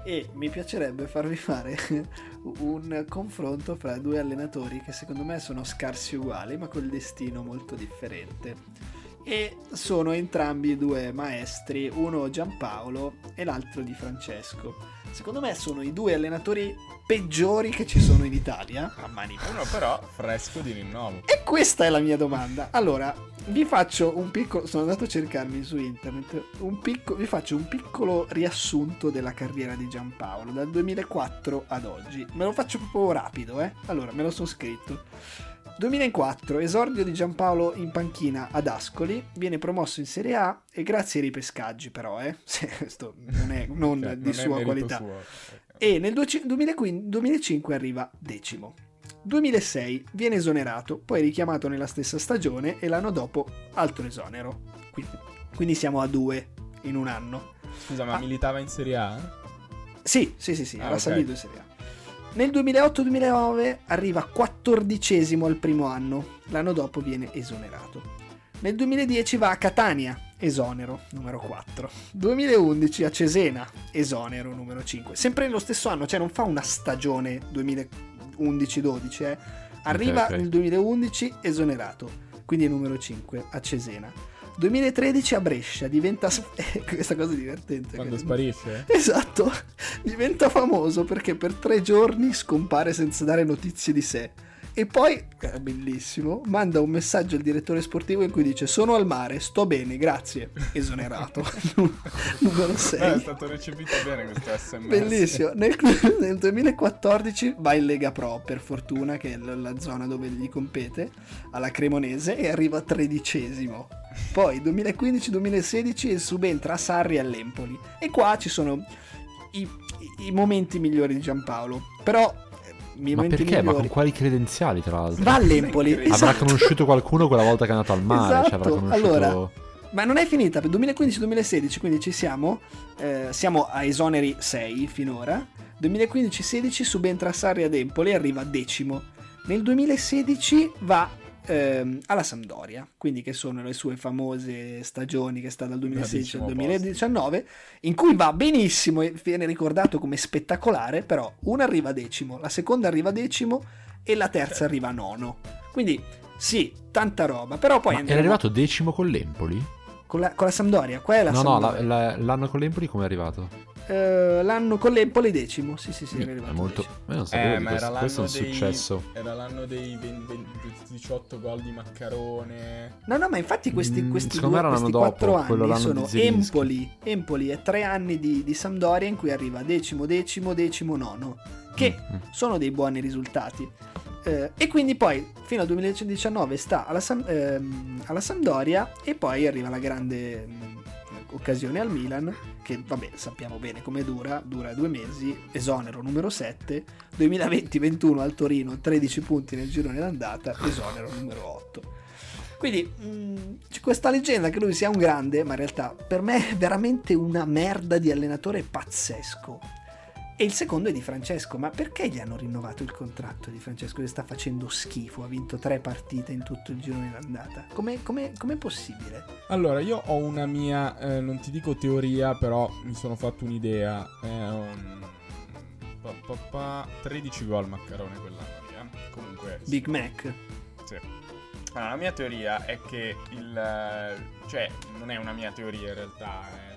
e mi piacerebbe farvi fare un confronto fra due allenatori che secondo me sono scarsi uguali ma col destino molto differente. E sono entrambi due maestri, uno Giampaolo e l'altro di Francesco. Secondo me sono i due allenatori peggiori che ci sono in Italia, a mani Uno però fresco di rinnovo. e questa è la mia domanda. Allora, vi faccio un piccolo. Sono andato a cercarmi su internet. Un picco, vi faccio un piccolo riassunto della carriera di Giampaolo dal 2004 ad oggi. Me lo faccio proprio rapido, eh. Allora, me lo sono scritto. 2004, esordio di Giampaolo in panchina ad Ascoli, viene promosso in Serie A e grazie ai ripescaggi però, eh. Questo non è non Cioè, di non sua qualità. suo. E nel 2015 2005 arriva decimo. 2006 viene esonerato, poi richiamato nella stessa stagione e l'anno dopo altro esonero. Quindi, quindi siamo a due in un anno. Scusa, ma Ah. militava in Serie A? Sì, sì, sì, sì, Ah, era ok. salito in Serie A. Nel 2008-2009 arriva quattordicesimo al primo anno, l'anno dopo viene esonerato. Nel 2010 va a Catania, esonero, numero 4. 2011 a Cesena, esonero, numero 5. Sempre nello stesso anno, cioè non fa una stagione 2011-12, eh. Arriva ok. nel 2011 esonerato, quindi numero 5 a Cesena. 2013 a Brescia, diventa... questa cosa è divertente. Quando che- sparisce? Esatto, diventa famoso perché per tre giorni scompare senza dare notizie di sé. E poi, è bellissimo, manda un messaggio al direttore sportivo in cui dice sono al mare, sto bene, grazie. Esonerato. Numero Eh, è 6. stato recepito bene questo sms. Bellissimo. Nel, nel 2014 va in Lega Pro, per fortuna, che è la, la zona dove gli compete, alla Cremonese, e arriva tredicesimo. Poi 2015-2016 e subentra a Sarri e all'Empoli. E qua ci sono i, i- momenti migliori di Giampaolo. Però eh, i Ma perché? Ma migliori... con quali credenziali, tra l'altro? Va all'Empoli. Avrà Avrà esatto. conosciuto qualcuno quella volta che è andato al mare. Cioè, avrà Esatto, conosciuto... allora, Ma non è finita, per 2015-2016, quindi ci siamo, eh, siamo a esoneri 6 finora. 2015-16 subentra Sarri ad Empoli e arriva decimo. Nel 2016 va ehm, alla Sampdoria, quindi che sono le sue famose stagioni che sta dal 2016 al decimo 2019, in cui va benissimo e viene ricordato come spettacolare, però una arriva decimo, la seconda arriva decimo e la terza arriva nono. Quindi sì, tanta roba, però poi andremo- era arrivato decimo con l'Empoli? con la, con la Sampdoria, qua è la no, no, Sampdoria. la- la- l'anno con l'Empoli come è arrivato? Eh, l'anno con l'Empoli decimo, sì sì sì, era è arrivato molto... decimo. Eh, non sapevo Eh, ma questo, era questo è l'anno un dei... successo. Era l'anno dei 20 20 18 gol di Maccarone. No, no, ma infatti questi, Mm, questi, due, questi l'anno quattro dopo, quello anni l'anno sono. Empoli, Empoli e tre anni di, di Sampdoria in cui arriva decimo, decimo, decimo, nono, che Mm, mm. sono dei buoni risultati. Eh, e quindi poi fino al 2019 sta alla, Sam- ehm, alla Sampdoria e poi arriva la grande occasione al Milan che vabbè sappiamo bene come dura, dura due mesi, esonero numero 7, 2020-21 al Torino 13 punti nel girone d'andata, esonero numero 8. Quindi mh, c'è questa leggenda che lui sia un grande, ma in realtà per me è veramente una merda di allenatore pazzesco. E il secondo è di Francesco, ma perché gli hanno rinnovato il contratto di Francesco che sta facendo schifo? Ha vinto tre partite in tutto il girone d'andata. Come com'è, com'è possibile? Allora, io ho una mia, eh, non ti dico teoria, però mi sono fatto un'idea. È un... pa, pa, pa, 13 gol Maccarone quell'anno lì, eh. Comunque... Big Mac. Sì. Allora, la mia teoria è che il... eh, Cioè, non è una mia teoria in realtà, eh,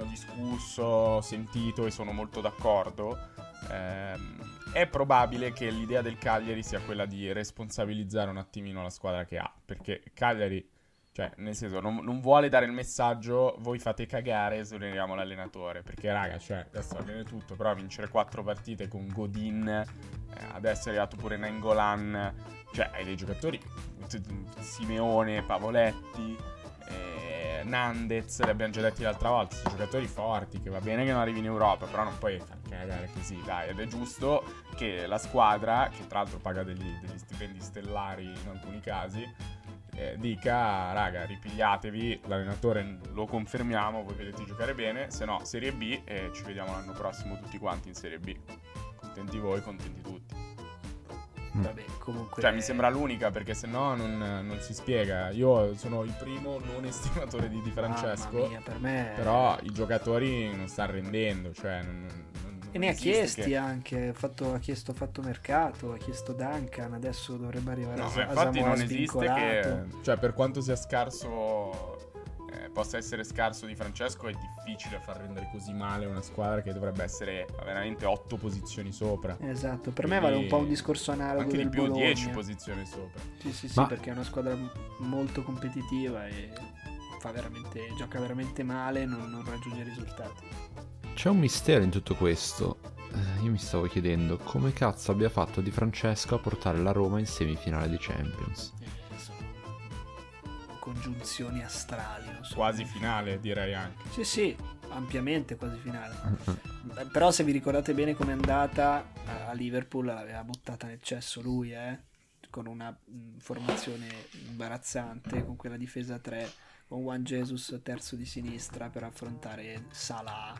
ho discusso, sentito e sono molto d'accordo. Ehm, è probabile che l'idea del Cagliari sia quella di responsabilizzare un attimino la squadra che ha, perché Cagliari, cioè, nel senso, non, non vuole dare il messaggio voi fate cagare, esoneriamo l'allenatore, perché raga, cioè, adesso va bene tutto, però vincere quattro partite con Godin, eh, adesso è arrivato pure Nangolan, cioè, hai dei giocatori, Simeone, Pavoletti, eh, Nandez, li abbiamo già detti l'altra volta, sono giocatori forti, che va bene che non arrivi in Europa, però non puoi far cagare così, dai, ed è giusto che la squadra, che tra l'altro paga degli, degli stipendi stellari in alcuni casi, eh, dica, raga, ripigliatevi, l'allenatore lo confermiamo, voi vedete giocare bene, se no Serie B e ci vediamo l'anno prossimo tutti quanti in Serie B. Contenti voi, contenti tutti. Mm. Vabbè, comunque... Cioè, mi sembra l'unica perché se no non, non si spiega. Io sono il primo non estimatore di Di Francesco. Mia, per me... Però i giocatori non stanno rendendo. Cioè, non, non- E ne ha chiesti che- anche, ha, fatto- ha chiesto fatto mercato, ha chiesto Duncan, adesso dovrebbe arrivare No, a, a infatti Samoa non esiste che... Cioè, per quanto sia scarso... eh, possa essere scarso di Francesco, è difficile far rendere così male una squadra che dovrebbe essere veramente otto posizioni sopra. Esatto, per me Quindi vale un po' un discorso analogo Anche di più, Bologna. 10 posizioni sopra. Sì, sì, sì, Ma- perché è una squadra molto competitiva e fa veramente, gioca veramente male, non, non raggiunge risultati. C'è un mistero in tutto questo. Eh, Io mi stavo chiedendo come cazzo abbia fatto Di Francesco a portare la Roma in semifinale di Champions. Eh, congiunzioni astrali, non so. Quasi finale, direi anche. Sì, sì, ampiamente quasi finale. Eh, Però se vi ricordate bene com'è andata a a Liverpool l'aveva buttata nel cesso lui, eh? Con una mh, formazione imbarazzante, con quella difesa 3, con Juan Jesus terzo di sinistra per affrontare Salah.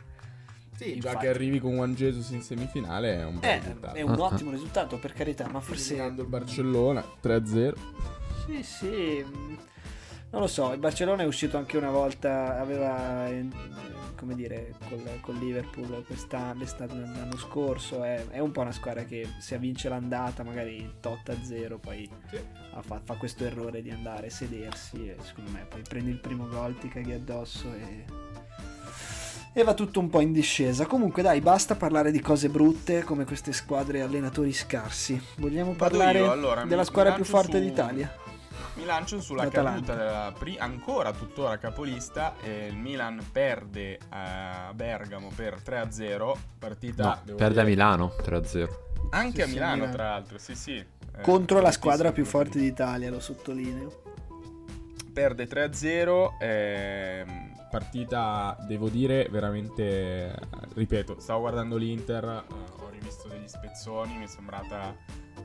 Sì, Infatti. già che arrivi con Juan Jesus in semifinale è un bel Eh, risultato. è un ottimo risultato per carità, ma forse... Eliminando il Barcellona 3-0. Sì, sì, mh, non lo so, il Barcellona è uscito anche una volta, aveva, eh, come dire, col, col Liverpool l'estate dell'anno scorso, è, è un po' una squadra che se vince l'andata magari tot a zero, poi ah, fa, fa questo errore di andare a sedersi e secondo me poi prendi il primo gol, ti caghi addosso e... E va tutto un po' in discesa. Comunque, dai, basta parlare di cose brutte come queste squadre allenatori scarsi. Vogliamo Vado parlare io, allora, della squadra più forte su- d'Italia? Mi lancio sulla L'Atalanta. caduta della pri- ancora tuttora capolista. e il Milan perde a Bergamo per 3-0. Partita No, perde a dire, Milano 3-0. Anche Sì, a sì, Milano, Milano. tra l'altro. Sì, sì. Eh, contro la squadra più forte d'Italia, lo sottolineo. Perde 3-0. ehm, partita, devo dire, veramente. Ripeto, stavo guardando l'Inter. eh, ho rivisto degli spezzoni. Mi è sembrata.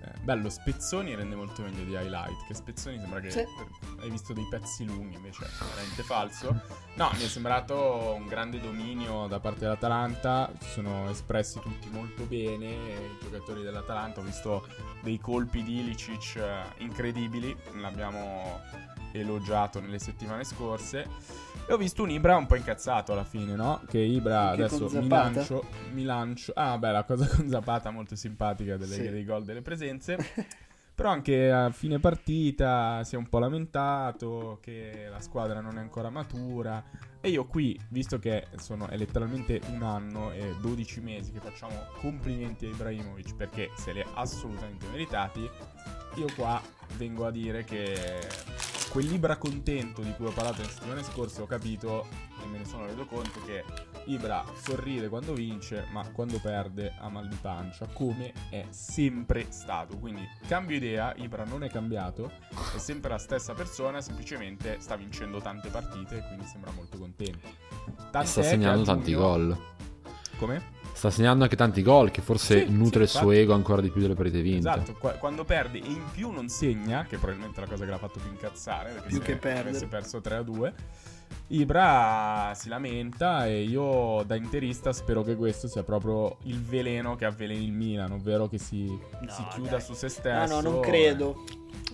Eh, bello, spezzoni rende molto meglio di highlight. Che spezzoni sembra che Sì. per- hai visto dei pezzi lunghi, invece è veramente falso. No, mi è sembrato un grande dominio da parte dell'Atalanta. Si sono espressi tutti molto bene. I giocatori dell'Atalanta. Ho visto dei colpi di Ilicic eh, incredibili. L'abbiamo elogiato nelle settimane scorse. E ho visto un Ibra un po' incazzato alla fine, no? Che Ibra Anche adesso mi lancio, mi lancio. Ah, beh, la cosa con Zapata molto simpatica delle, Sì. dei gol delle presenze. Però anche a fine partita si è un po' lamentato che la squadra non è ancora matura. E io qui, visto che sono, è letteralmente un anno e 12 mesi che facciamo complimenti a Ibrahimovic perché se li ha assolutamente meritati, io qua vengo a dire che quell'Ibra contento di cui ho parlato le settimane scorse ho capito e me ne sono reso conto che Ibra sorride quando vince, ma quando perde ha mal di pancia, come è sempre stato. Quindi cambio idea, Ibra non è cambiato, è sempre la stessa persona, semplicemente sta vincendo tante partite e quindi sembra molto contento. Tant'è Sta che segnando tanti gol. Come? Sta segnando anche tanti gol che forse Sì, nutre sì, il suo ego ancora di più delle partite vinte. Esatto, qua- quando perde e in più non segna, che probabilmente è la cosa che l'ha fatto più incazzare, perché Più se che perdere. avesse perso 3 a 2, Ibra si lamenta e io da interista spero che questo sia proprio il veleno che avveleni il Milan, ovvero che si, No, si chiuda dai. su se No, stesso. no, non credo.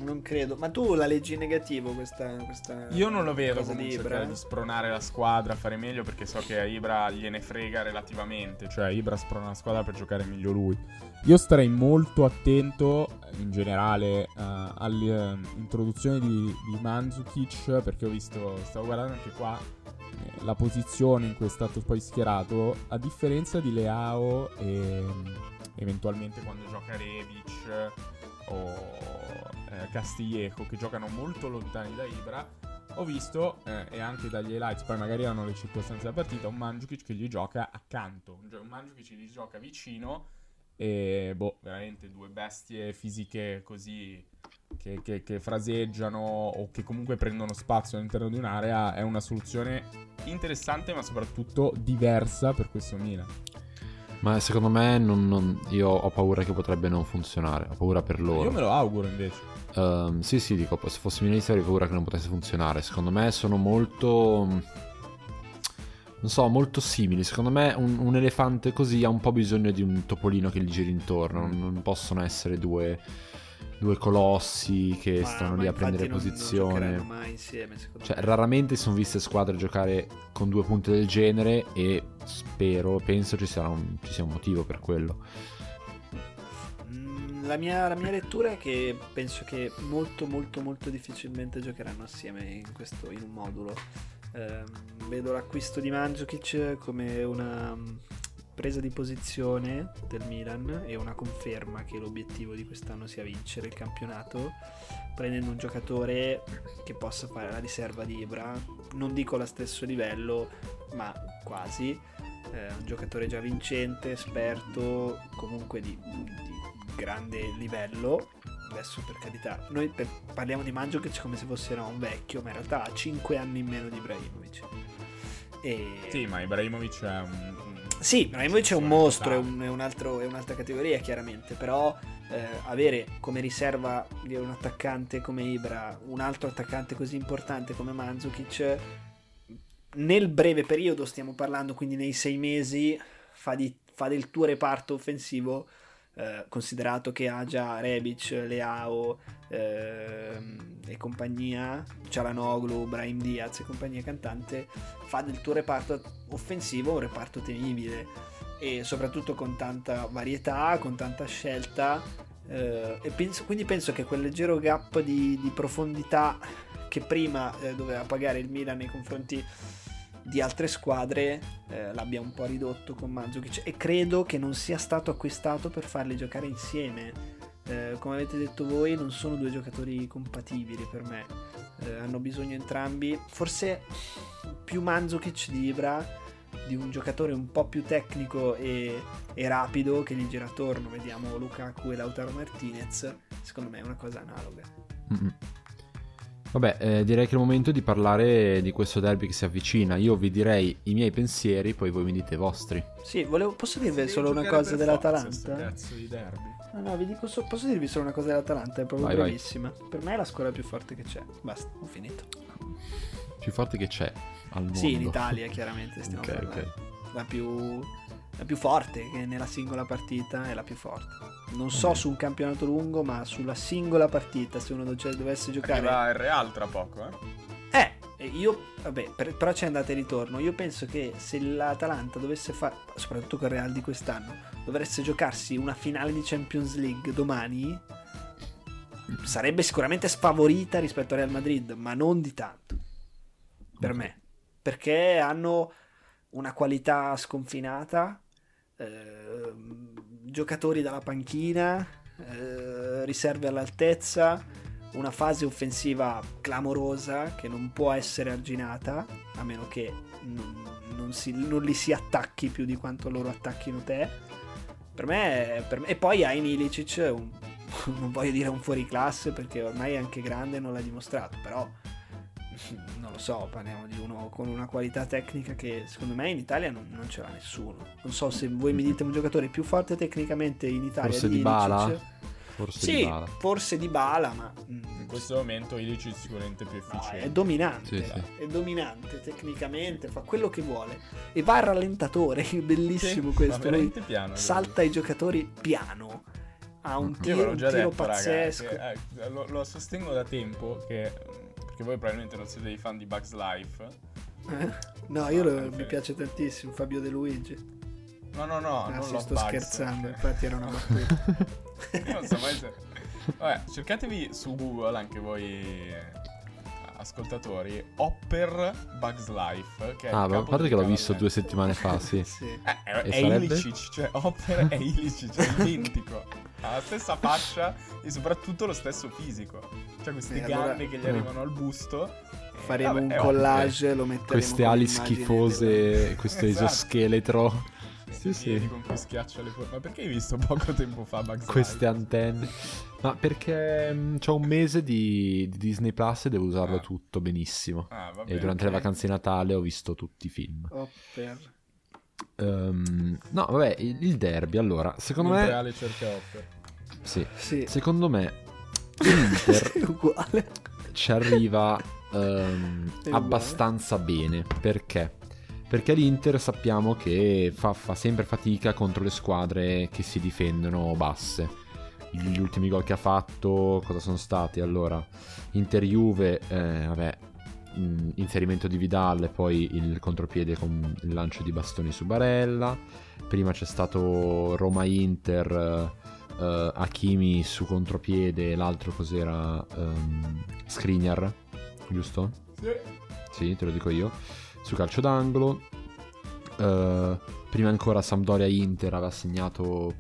Non credo. Ma tu la leggi in negativo questa, questa Io non lo vedo come cercare Ibra? di spronare la squadra a fare meglio perché so che a Ibra gliene frega relativamente, cioè Ibra sprona la squadra per giocare meglio lui. Io starei molto attento eh, in generale eh, all'introduzione di, di Mandzukic perché ho visto, stavo guardando anche qua eh, la posizione in cui è stato poi schierato, a differenza di Leao e mm, eventualmente quando gioca Rebic o eh, Castillejo che giocano molto lontani da Ibra ho visto, eh, e anche dagli highlights, poi magari erano le circostanze della partita, un Mandzukic che gli gioca accanto, un un Mandzukic che gli gioca vicino e boh, veramente due bestie fisiche così che, che- che fraseggiano o che comunque prendono spazio all'interno di un'area è una soluzione interessante ma soprattutto diversa per questo Milan. Ma secondo me non- non- io ho paura che potrebbe non funzionare. Ho paura per loro. Io me lo auguro invece. Ehm, sì, sì, dico, se fossi milanista avrei paura che non potesse funzionare. Secondo me sono molto... non so, molto simili. Secondo me un, un elefante così ha un po' bisogno di un topolino che gli giri intorno. Non, non possono essere due, due colossi che Ma- stanno ma lì a prendere non- non posizione. giocheranno mai insieme, Cioè, me. raramente sono viste squadre giocare con due punte del genere e spero, penso ci, sarà un, ci sia un motivo per quello. Mm, La mia, la mia lettura è che penso che molto molto molto difficilmente giocheranno assieme in, questo, in un modulo. Ehm, vedo l'acquisto di Mandzukic come una presa di posizione del Milan e una conferma che l'obiettivo di quest'anno sia vincere il campionato prendendo un giocatore che possa fare la riserva di Ibra non dico allo stesso livello ma quasi eh, un giocatore già vincente, esperto, comunque di, di grande livello. Adesso per carità, noi per- parliamo di Mandzukic come se fosse no, un vecchio, ma in realtà ha 5 anni in meno di Ibrahimovic. E... Sì, ma Ibrahimovic è un... Sì, Ibrahimovic è un mostro, è, un- è un altro- è un'altra categoria chiaramente, però eh, avere come riserva di un attaccante come Ibra, un altro attaccante così importante come Mandzukic, nel breve periodo stiamo parlando, quindi nei sei mesi, fa, di- fa del tuo reparto offensivo, eh, considerato che ha già Rebic, Leao ehm, e compagnia, Cialanoglu, Brahim Diaz e compagnia cantante, fa del tuo reparto offensivo un reparto temibile e soprattutto con tanta varietà, con tanta scelta. eh, e penso- quindi penso che quel leggero gap di, di profondità che prima eh, doveva pagare il Milan nei confronti di altre squadre eh, l'abbia un po' ridotto con Mandzukic e credo che non sia stato acquistato per farli giocare insieme. Eh, come avete detto voi, non sono due giocatori compatibili per me. Eh, hanno bisogno entrambi, forse più Mandzukic di Ibra, di un giocatore un po' più tecnico e, e rapido che gli gira attorno. Vediamo Lukaku e Lautaro Martinez. Secondo me è una cosa analoga. Mm-mm. Vabbè, eh, direi che è il momento di parlare di questo derby che si avvicina. Io vi direi i miei pensieri, poi voi mi dite i vostri. Sì, volevo, posso dirvi solo una cosa per forza sto dell'Atalanta? cazzo di derby. No, no, vi dico so- posso dirvi solo una cosa dell'Atalanta, è proprio Vai, vai. brevissima. Per me è la squadra più forte che c'è. Basta, ho finito. Più forte che c'è al mondo. Sì, in Italia chiaramente stiamo Ok, parlando. ok. La più la più forte che nella singola partita è la più forte. Non so Ok. su un campionato lungo, ma sulla singola partita, se uno dovesse giocare Arriva il Real tra poco, eh. Eh, io, vabbè, per- però c'è andata e ritorno. Io penso che se l'Atalanta dovesse fare, soprattutto con il Real di quest'anno, dovesse giocarsi una finale di Champions League domani, sarebbe sicuramente sfavorita rispetto al Real Madrid, ma non di tanto. Per me. Perché hanno una qualità sconfinata, ehm, giocatori dalla panchina, eh, riserve all'altezza, una fase offensiva clamorosa che non può essere arginata, a meno che non, non si- non li si attacchi più di quanto loro attacchino te. Per me, per me- e poi hai Milicic, un- non voglio dire un fuoriclasse perché ormai è anche grande e non l'ha dimostrato, però non lo so, parliamo di uno con una qualità tecnica che secondo me in Italia non, non ce l'ha nessuno. Non so se voi mi dite un giocatore più forte tecnicamente in Italia Forse di Dybala? Ilicic. Forse Sì, di Bala. forse di Bala, ma mm, In questo momento Ilicic è sicuramente più no, efficiente. è dominante. Sì, sì. È dominante tecnicamente, fa quello che vuole e va al rallentatore. Bellissimo Sì, questo. Lui piano. lui. salta i giocatori piano. Ha un tiro, un tiro detto, pazzesco. che, eh, lo, lo sostengo da tempo che perché voi probabilmente non siete dei fan di Bugs Life. Eh? No, io lo- mi piace tantissimo. Fabio De Luigi. No, no, no, Ah, non sto scherzando. eh. Infatti, era una battuta. Io non so mai se... Vabbè, cercatevi su Google anche voi eh, ascoltatori Hopper Bugs Life che è Ah, il ma a parte che l'ho visto due settimane fa, sì. sì. Eh, è, è? Ilicic, cioè Hopper è Ilicic, è identico. Ha la stessa faccia e soprattutto lo stesso fisico. Cioè queste Eh, allora- gambe che gli Mm. arrivano al busto. e Faremo vabbè, un collage, lo metteremo Queste ali schifose, del- questo Esatto. esoscheletro, Sì, sì. Con cui schiaccia le forme. Ma perché hai visto poco tempo fa Bugs queste Life? antenne. Ma perché ho un mese di, di Disney Plus e devo usarlo Ah. tutto benissimo. Ah, vabbè, E durante ok. le vacanze di Natale ho visto tutti i film. Hopper. Ehm, no, vabbè, il, il derby, allora, secondo Mentre me... Ale cerca Hopper. Sì, Sì. secondo me l'Inter uguale. ci arriva uguale. abbastanza bene. Perché? Perché l'Inter sappiamo che fa, fa sempre fatica contro le squadre che si difendono basse. Gli ultimi gol che ha fatto, cosa sono stati? Allora, Inter-Juve, eh, vabbè, mh, inserimento di Vidal e poi il contropiede con il lancio di bastoni su Barella. Prima c'è stato Roma-Inter, eh, Hakimi su contropiede, l'altro cos'era? Um, Skriniar, giusto? Sì. Sì, te lo dico io. Su calcio d'angolo. Eh, prima ancora Sampdoria-Inter aveva segnato,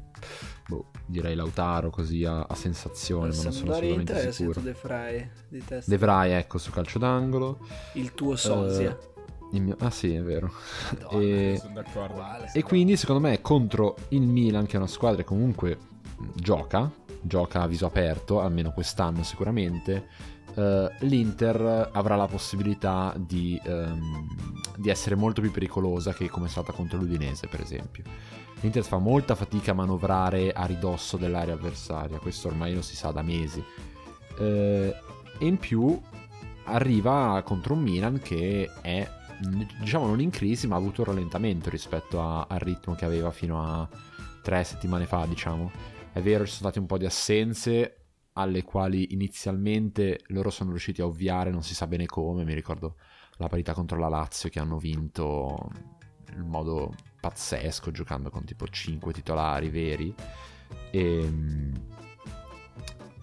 boh, direi Lautaro così a, a sensazione, ma non sono Sampdoria Inter sicuro. De Vrij di testa. De Vrij, ecco, su calcio d'angolo. Il tuo Sosia. Eh, il mio- Ah sì, è vero. Madonna, e- Sono d'accordo. uguale. E quindi secondo me contro il Milan, che è una squadra che comunque gioca, gioca a viso aperto, almeno quest'anno sicuramente, eh, l'Inter avrà la possibilità di, ehm, di essere molto più pericolosa che come è stata contro l'Udinese, per esempio. L'Inter fa molta fatica a manovrare a ridosso dell'area avversaria, questo ormai lo si sa da mesi. Eh, e in più arriva contro un Milan che è diciamo non in crisi ma ha avuto un rallentamento rispetto a- al ritmo che aveva fino a tre settimane fa diciamo è vero ci sono state un po' di assenze alle quali inizialmente loro sono riusciti a ovviare non si sa bene come mi ricordo la parità contro la Lazio che hanno vinto in modo pazzesco giocando con tipo 5 titolari veri. E,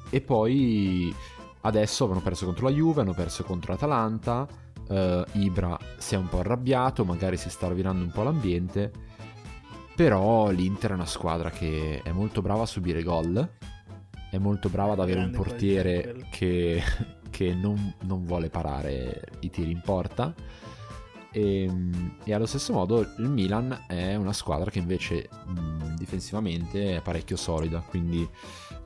e poi adesso hanno perso contro la Juve hanno perso contro l'Atalanta. Eh, Ibra si è un po' arrabbiato, magari si sta rovinando un po' l'ambiente, però l'Inter è una squadra che è molto brava a subire gol, è molto brava ad avere un portiere che, che non, non vuole parare i tiri in porta. E, e allo stesso modo il Milan è una squadra che invece mh, difensivamente è parecchio solida, quindi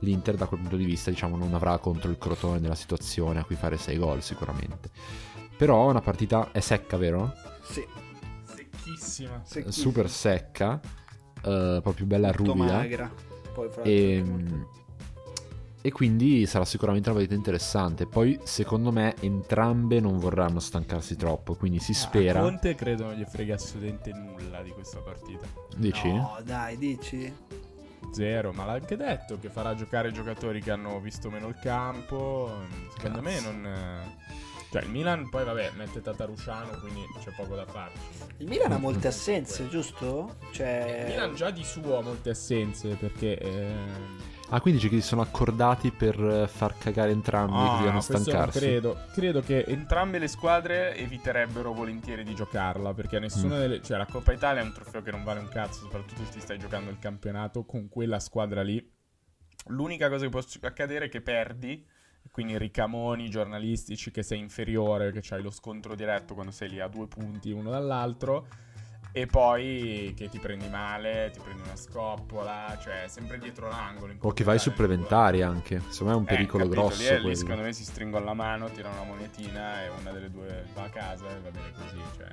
l'Inter da quel punto di vista diciamo non avrà contro il crotone della situazione a cui fare 6 gol sicuramente. Però è una partita è secca, vero? Sì, Secchissima. secchissimo. Super secca, eh, proprio bella Molto ruvida. magra. Poi, fra E, anche molto- e quindi sarà sicuramente una partita interessante. Poi, secondo me, entrambe non vorranno stancarsi troppo. Quindi si spera. A Conte credo non gli frega assolutamente nulla di questa partita. Dici? No, dai, dici? Zero, ma l'ha anche detto che farà giocare giocatori che hanno visto meno il campo. Secondo me Cazzo. non. eh, Cioè, il Milan poi, vabbè, mette Tatarusciano, quindi c'è poco da farci. Il Milan ha molte assenze, giusto? Cioè... Il Milan già di suo ha molte assenze perché. eh, Ah, quindi dici che si sono accordati per eh, far cagare entrambi Ah, così da non stancarsi. credo. Credo che entrambe le squadre eviterebbero volentieri di giocarla. Perché nessuna Mm. delle. Cioè, la Coppa Italia è un trofeo che non vale un cazzo. Soprattutto se ti stai giocando il campionato con quella squadra lì. L'unica cosa che può accadere è che perdi. Quindi ricamoni giornalistici che sei inferiore, che c'hai lo scontro diretto quando sei lì a due punti uno dall'altro. E poi che ti prendi male, ti prendi una scoppola, cioè sempre dietro l'angolo. in O che vai supplementari anche. Secondo me è un eh, pericolo capito, grosso. Lì, lì secondo me si stringono la mano, tirano una monetina e una delle due va a casa e va bene così. Cioè.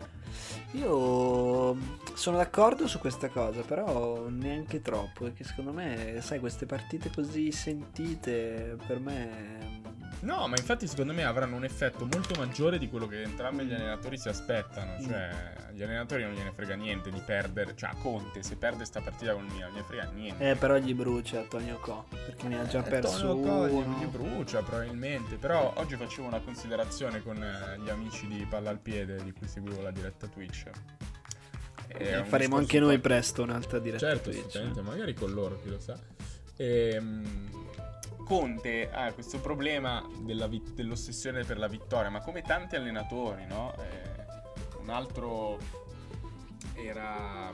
Io sono d'accordo su questa cosa, però neanche troppo, perché secondo me, sai, queste partite così sentite per me... No, ma infatti secondo me avranno un effetto molto maggiore di quello che entrambi gli allenatori si aspettano. Mm. Cioè, agli allenatori non gliene frega niente di perdere. Cioè, Conte, se perde sta partita con il Milan, non gliene frega niente. Eh, però gli brucia Tonio Co, perché ne ha già Eh, perso Tonio Cogli uno. gli brucia probabilmente. Però oggi facevo una considerazione con eh, gli amici di Palla al Piede di cui seguivo la diretta Twitch. Un faremo anche noi po'- presto un'altra diretta Certo, Twitch. assolutamente, magari con loro, chi lo sa. Ehm, Conte ha questo problema della vi- dell'ossessione per la vittoria, ma come tanti allenatori, no? Eh, un altro era...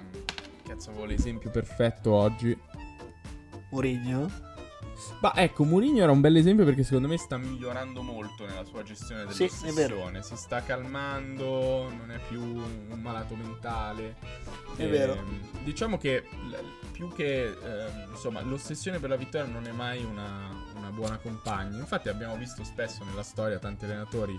Cazzo, avevo l'esempio perfetto oggi. Mourinho? Ma ecco, Mourinho era un bel esempio perché secondo me sta migliorando molto nella sua gestione Sì, dell'ossessione. si sta calmando, non è più un malato mentale. È Ehm, vero. Diciamo che più che ehm, insomma, l'ossessione per la vittoria non è mai una, una buona compagna. Infatti abbiamo visto spesso nella storia tanti allenatori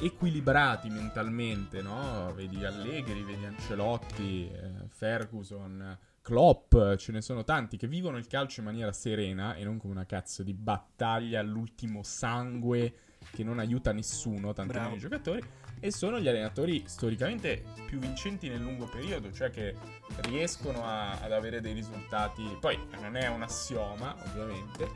equilibrati mentalmente, no? Vedi Allegri, vedi Ancelotti, eh, Ferguson, Klopp, ce ne sono tanti che vivono il calcio in maniera serena e non come una cazzo di battaglia all'ultimo sangue che non aiuta nessuno, tanto meno i giocatori. e sono gli allenatori storicamente più vincenti nel lungo periodo, cioè che riescono a, ad avere dei risultati. Poi non è un assioma, ovviamente,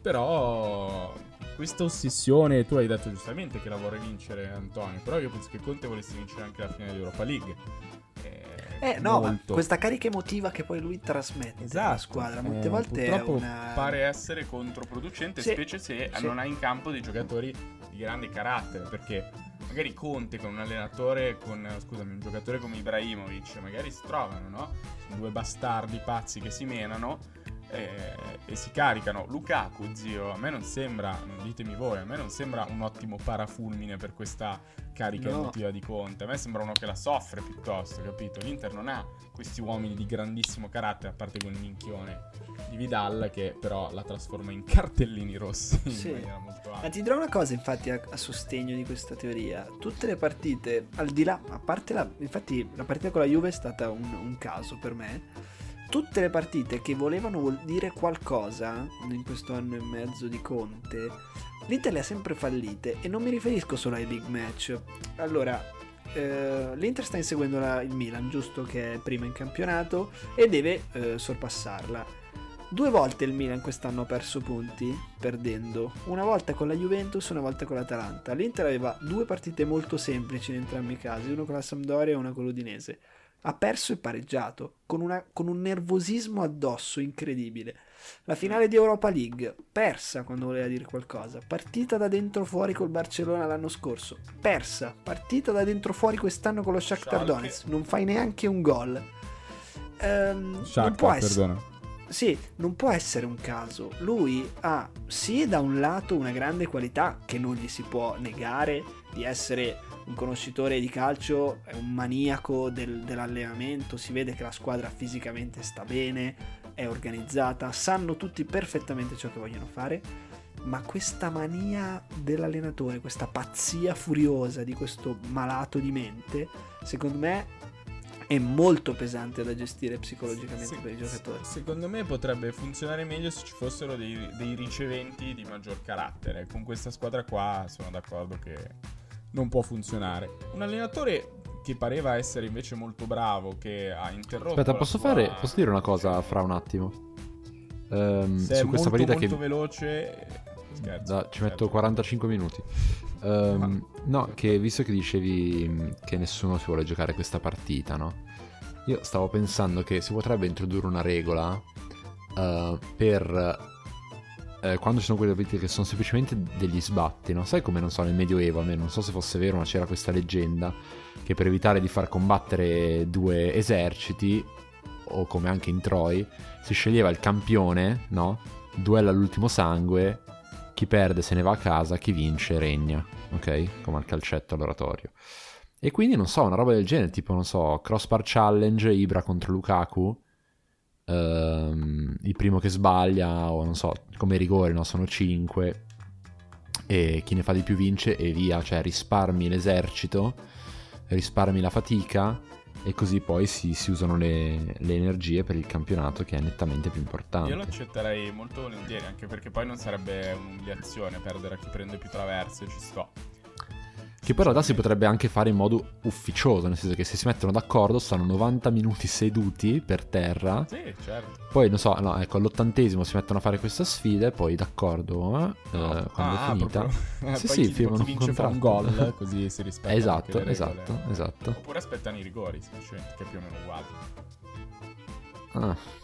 però questa ossessione, tu hai detto giustamente che la vorrei vincere Antonio, però io penso che Conte volesse vincere anche la finale di Europa League. Eh, no, molto. ma questa carica emotiva che poi lui trasmette esatto. alla squadra molte eh, volte è una... pare essere controproducente, sì. specie se sì. non ha in campo dei giocatori di grande carattere, perché magari Conte con un allenatore, con scusami, un giocatore come Ibrahimovic, magari si trovano, no? Due bastardi pazzi che si menano e, e, si caricano. Lukaku, zio, a me non sembra, non ditemi voi, a me non sembra un ottimo parafulmine per questa carica no. emotiva di Conte. A me sembra uno che la soffre piuttosto, capito? L'Inter non ha questi uomini di grandissimo carattere, a parte quel minchione di Vidal che però la trasforma in cartellini rossi sì. in maniera molto alta. Ma ti dirò una cosa infatti a, a, sostegno di questa teoria. Tutte le partite, al di là, a parte la... infatti la partita con la Juve è stata un, un caso per me tutte le partite che volevano dire qualcosa in questo anno e mezzo di Conte, l'Inter le ha sempre fallite e non mi riferisco solo ai big match. Allora, eh, l'Inter sta inseguendo la, il Milan, giusto che è prima in campionato e deve eh, sorpassarla. Due volte il Milan quest'anno ha perso punti, perdendo, una volta con la Juventus una volta con l'Atalanta. L'Inter aveva due partite molto semplici in entrambi i casi, una con la Sampdoria e una con l'Udinese ha perso e pareggiato, con, una, con, un nervosismo addosso incredibile. La finale di Europa League, persa quando voleva dire qualcosa. Partita da dentro fuori col Barcellona l'anno scorso, persa. Partita da dentro fuori quest'anno con lo Shakhtar Donetsk, non fai neanche un gol. Ehm, Shakhtar, non può essere... perdona. Sì, non può essere un caso. Lui ha sì da un lato una grande qualità che non gli si può negare di essere un conoscitore di calcio, è un maniaco del, dell'allenamento, si vede che la squadra fisicamente sta bene, è organizzata, sanno tutti perfettamente ciò che vogliono fare, ma questa mania dell'allenatore, questa pazzia furiosa di questo malato di mente, secondo me è molto pesante da gestire psicologicamente se, per i giocatori. Secondo me potrebbe funzionare meglio se ci fossero dei, dei riceventi di maggior carattere. Con questa squadra qua sono d'accordo che non può funzionare. Un allenatore che pareva essere invece molto bravo, che ha interrotto. Aspetta, posso, sua... fare, posso dire una cosa fra un attimo? Um, Se su questa molto, partita molto che... veloce. Scherzo, da, ci metto 45 minuti. Um, no, che visto che dicevi che nessuno si vuole giocare questa partita, no? Io stavo pensando che si potrebbe introdurre una regola uh, per eh, quando ci sono quelle partite che sono semplicemente degli sbatti, no? Sai come, non so, nel Medioevo, a me non so se fosse vero, ma c'era questa leggenda che per evitare di far combattere due eserciti, o come anche in Troy, si sceglieva il campione, no? Duella all'ultimo sangue, chi perde se ne va a casa, chi vince regna, ok? Come al calcetto all'oratorio. E quindi, non so, una roba del genere, tipo, non so, crossbar challenge, Ibra contro Lukaku, ehm, il primo che sbaglia, o non so, come rigore, no? sono 5, e chi ne fa di più vince e via, cioè risparmi l'esercito, risparmi la fatica e così poi si, si usano le, le, energie per il campionato che è nettamente più importante. Io lo accetterei molto volentieri, anche perché poi non sarebbe un'umiliazione perdere a chi prende più traverse, ci sto. Che poi in realtà si potrebbe anche fare in modo ufficioso, nel senso che se si mettono d'accordo stanno 90 minuti seduti per terra. Sì, certo. Poi, non so, no, ecco, all'ottantesimo si mettono a fare questa sfida e poi d'accordo, eh, no. eh, quando ah, è finita. Proprio. sì, sì, firmano un contratto. un gol, così si rispetta Esatto, esatto, esatto. Oppure aspettano i rigori, semplicemente, che è più o meno uguale. Ah.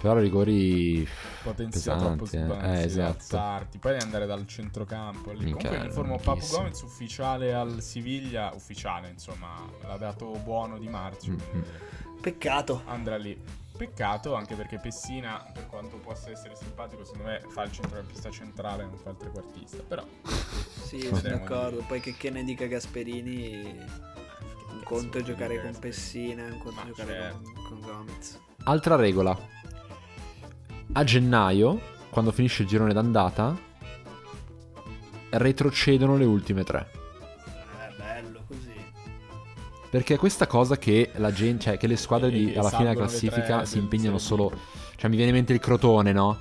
Però rigori potenziali troppo sbagliati, eh, esatto. alzarti, poi andare dal centrocampo. Lì. Minchia, Comunque informo Papu Gomez ufficiale al Siviglia, ufficiale insomma, l'ha dato buono di marzo. Mm-hmm. Peccato. Andrà lì. Peccato anche perché Pessina, per quanto possa essere simpatico, secondo me fa il centrocampista centrale, non fa il trequartista. Però sì, sono d'accordo. Poi che, che ne dica Gasperini, un conto è giocare con Pessina, un conto è giocare certo. con, con Gomez. Altra regola, a gennaio, quando finisce il girone d'andata, retrocedono le ultime tre. È bello così. Perché questa cosa che la gente, cioè che le squadre di, alla fine della classifica si impegnano solo. Cioè, mi viene in mente il Crotone, no?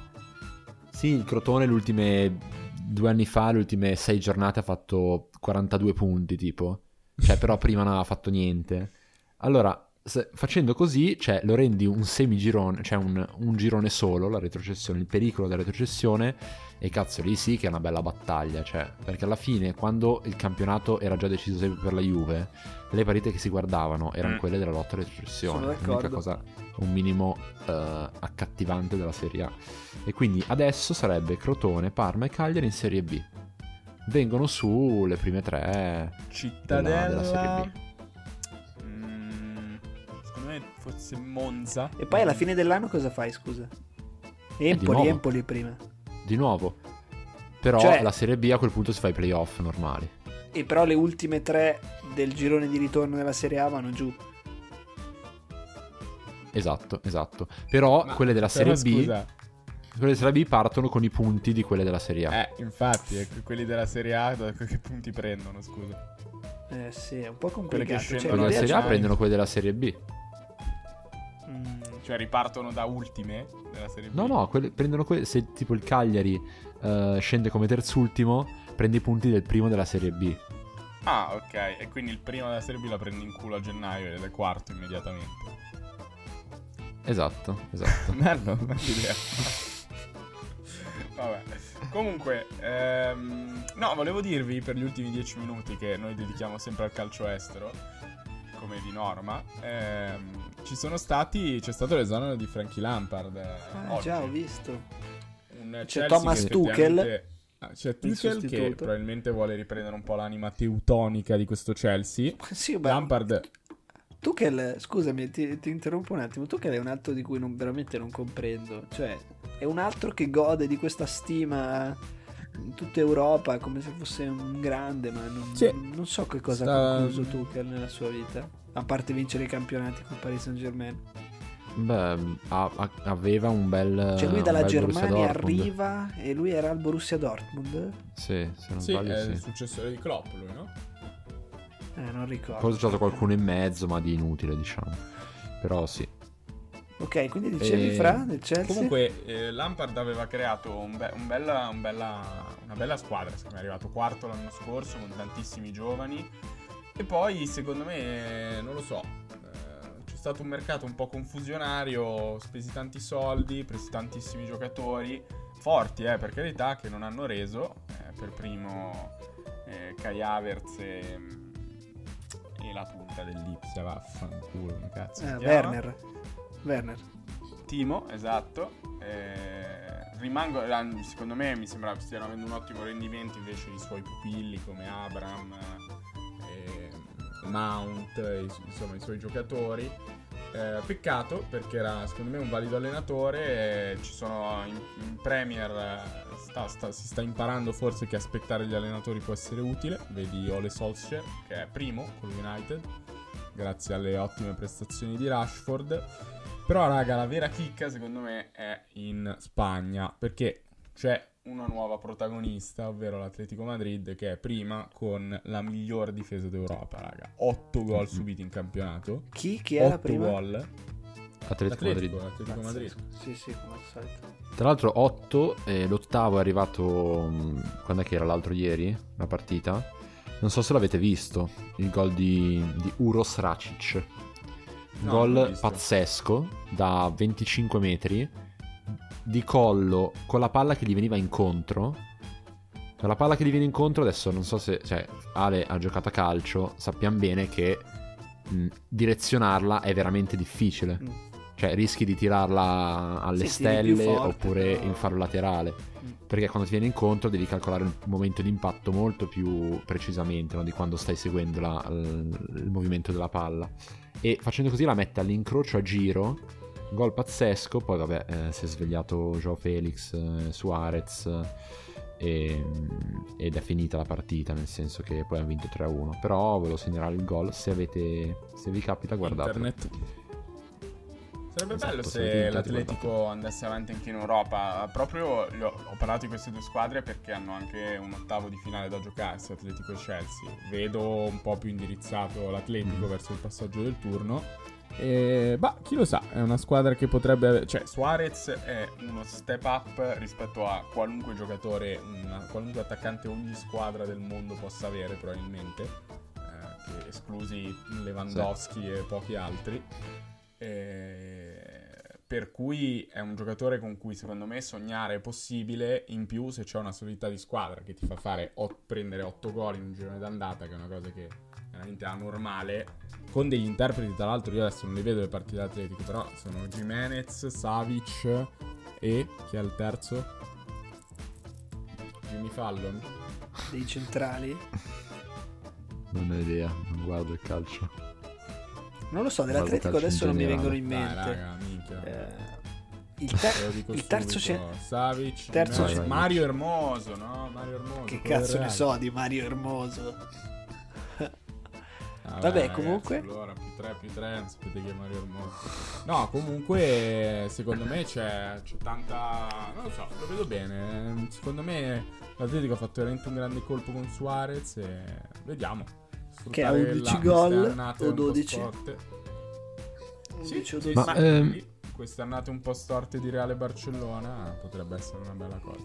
Sì, il Crotone le ultime due anni fa, le ultime sei giornate ha fatto 42 punti, tipo. Cioè, però prima non aveva fatto niente. Allora, facendo così, cioè, lo rendi un semigirone, cioè un, un girone solo, la retrocessione, il pericolo della retrocessione, e cazzo, lì sì che è una bella battaglia, cioè, perché alla fine, quando il campionato era già deciso sempre per la Juve, le partite che si guardavano erano Mm. quelle della lotta alla retrocessione, l'unica cosa un minimo eh, accattivante della Serie A. E quindi adesso sarebbe Crotone, Parma e Cagliari in Serie B. Vengono su le prime tre Cittadella. della Serie Mm, forse Monza. E poi alla fine dell'anno cosa fai, scusa? Empoli, nuovo. Empoli prima. di nuovo. Però Cioè- la Serie B a quel punto si fa i playoff normali. E però le ultime tre del girone di ritorno della Serie A vanno giù. Esatto, esatto. Però Ma- quelle della però Serie B, scusa, quelle della Serie B partono con i punti di quelle della Serie A. Eh, infatti, quelli della Serie A da che punti prendono, scusa? Eh sì, è un po' Quelle complicato. che scendono Cioè, Quelli della Serie A prendono quelle della Serie B. Mm, Cioè ripartono da ultime della Serie B? No, no, quelle- prendono quelle. Se tipo il Cagliari eh, scende come terzultimo, prende i punti del primo della Serie B. Ah, ok. E quindi il primo della Serie B la prendi in culo a gennaio ed è quarto immediatamente. Esatto, esatto. Bello, bella idea. Vabbè. Comunque, ehm, no, volevo dirvi per gli ultimi dieci minuti che noi dedichiamo sempre al calcio estero, come di norma. ehm, ci sono stati. C'è stato l'esonero di Frankie Lampard. eh, Ah, già, ho visto. Un C'è Thomas che Tuchel. ah, C'è Tuchel che probabilmente vuole riprendere un po' l'anima teutonica di questo Chelsea. Sì, beh, Lampard Tuchel, scusami, ti, ti interrompo un attimo. Tuchel è un altro di cui non- veramente non comprendo. Cioè, è un altro che gode di questa stima tutta Europa come se fosse un grande, ma non, Sì. non so che cosa Sta- ha concluso Tuchel nella sua vita. A parte vincere i campionati con Paris Saint Germain. Beh, ha- ha- aveva un bel. Cioè, lui dalla Germania arriva e lui era al Borussia Dortmund. Sì, se non Sì, sbaglio, è sì. il successore di Klopp lui, no? Eh, non ricordo. Forse c'è stato qualcuno in mezzo, ma di inutile, diciamo. Però sì. Ok, quindi dicevi E- fra nel Chelsea? Comunque eh, Lampard aveva creato un be- un bella- un bella- una bella squadra, secondo me è arrivato quarto l'anno scorso con tantissimi giovani e poi secondo me, non lo so, eh, c'è stato un mercato un po' confusionario, spesi tanti soldi, presi tantissimi giocatori, forti eh, per carità, che non hanno reso, eh, per primo eh, Kai Havertz e, e la punta dell'Ipsia, vaffanculo, cazzo Eh? Werner. Werner. Timo, esatto. Eh, rimango, secondo me mi sembra stiano avendo un ottimo rendimento invece i suoi pupilli come Abram, eh, Mount, insomma i suoi giocatori. Eh, peccato perché era secondo me un valido allenatore. ci sono in, in Premier, eh, sta- sta- si sta imparando forse che aspettare gli allenatori può essere utile. Vedi Ole Solskjaer che è primo con l'United, grazie alle ottime prestazioni di Rashford. Però, raga, la vera chicca secondo me è in Spagna perché c'è una nuova protagonista, ovvero l'Atletico Madrid, che è prima con la miglior difesa d'Europa, raga. 8 gol subiti in campionato. Chi? Chi era 8 prima? gol. Atletico L'Atletico, Madrid. l'Atletico Madrid. Sì, sì, come al solito. Tra l'altro 8 e l'ottavo è arrivato mh, quando è che era l'altro ieri la partita. Non so se l'avete visto, il gol di, di Uros Racic. No, gol pazzesco da 25 metri di collo con la palla che gli veniva incontro. Cioè, la palla che gli viene incontro adesso non so se cioè, Ale ha giocato a calcio, sappiamo bene che mh, direzionarla è veramente difficile. Mm. Cioè, rischi di tirarla alle Sì, stelle forte, oppure però- in faro laterale. Mm. Perché quando ti viene incontro devi calcolare il momento di impatto molto più precisamente no? di quando stai seguendo la- il, il movimento della palla. E facendo così la mette all'incrocio a giro. Gol pazzesco. Poi, vabbè, eh, si è svegliato Joao Felix, eh, Suarez. e- ed è finita la partita, nel senso che poi hanno vinto 3-1. Però volevo segnalare il gol. Se avete. Se vi capita, guardate. Internet. Sarebbe Esatto, bello se l'Atletico andasse avanti anche in Europa. Proprio ho, ho parlato di queste due squadre perché hanno anche un ottavo di finale da giocarsi, Atletico e Chelsea. Vedo un po' più indirizzato l'Atletico Mm. verso il passaggio del turno. E, bah, chi lo sa, è una squadra che potrebbe avere... Cioè, Suarez è uno step up rispetto a qualunque giocatore, una, qualunque attaccante ogni squadra del mondo possa avere, probabilmente. Eh, esclusi Lewandowski sì. e pochi altri. E, per cui è un giocatore con cui secondo me sognare è possibile. In più, se c'è una solidità di squadra che ti fa fare ot- prendere 8 gol in un girone d'andata, che è una cosa che veramente anormale. Con degli interpreti, tra l'altro, io adesso non li vedo le partite atletiche, però sono Jimenez, Savic e chi è il terzo? Jimmy Fallon. Dei centrali? Non ho idea, non guardo il calcio. Non lo so, dell'Atletico adesso non mi vengono in mente. Dai, raga, eh, il, ter- il terzo c'è. Savic, terzo c'è. Mario Ermoso, no? Mario Ermoso. Che cazzo ne so di Mario Ermoso? Ah, Vabbè, ragazzi, comunque. Allora, più 3 più 3, non sapete che Mario Ormone. No, comunque, secondo me c'è, c'è, tanta. Non lo so, lo vedo bene. Secondo me l'Atletico ha fatto veramente un grande colpo con Suarez. E vediamo. Che ha 11 gol o 12. 11 o 12. Ma, ehm... Quest'annata un po' storte di Reale Barcellona potrebbe essere una bella cosa.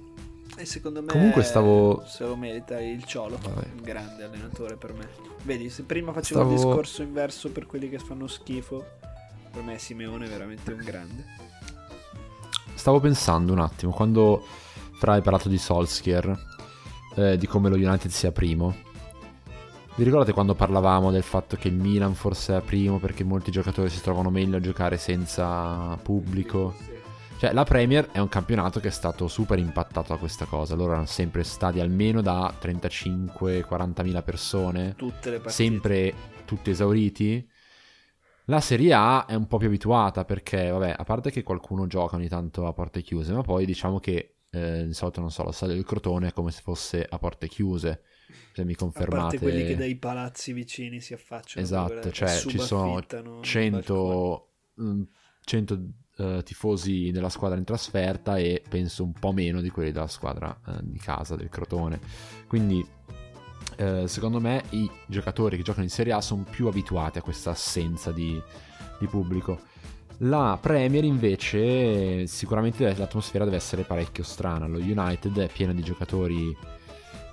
E secondo me Comunque stavo... se lo merita il Ciolo, Vabbè. un grande allenatore per me. Vedi, se prima facevo stavo... il discorso inverso per quelli che fanno schifo, per me Simeone è veramente un grande. Stavo pensando un attimo, quando Fra hai parlato di Solskjaer, eh, di come lo United sia primo. Vi ricordate quando parlavamo del fatto che il Milan forse è primo perché molti giocatori si trovano meglio a giocare senza pubblico? Cioè, la Premier è un campionato che è stato super impattato da questa cosa. Loro erano sempre stati almeno da 35-40 mila persone. Tutte le partite. Sempre tutti esauriti. La Serie A è un po' più abituata perché, vabbè, a parte che qualcuno gioca ogni tanto a porte chiuse, ma poi diciamo che eh, di solito, non so, lo stadio del Crotone è come se fosse a porte chiuse. Se mi confermate. A parte quelli che dai palazzi vicini si affacciano. Esatto, cioè ci sono 100, 100 eh, tifosi della squadra in trasferta e penso un po' meno di quelli della squadra eh, di casa, del Crotone. Quindi eh, secondo me i giocatori che giocano in Serie A sono più abituati a questa assenza di, di pubblico. La Premier invece sicuramente l'atmosfera deve essere parecchio strana. Lo United è pieno di giocatori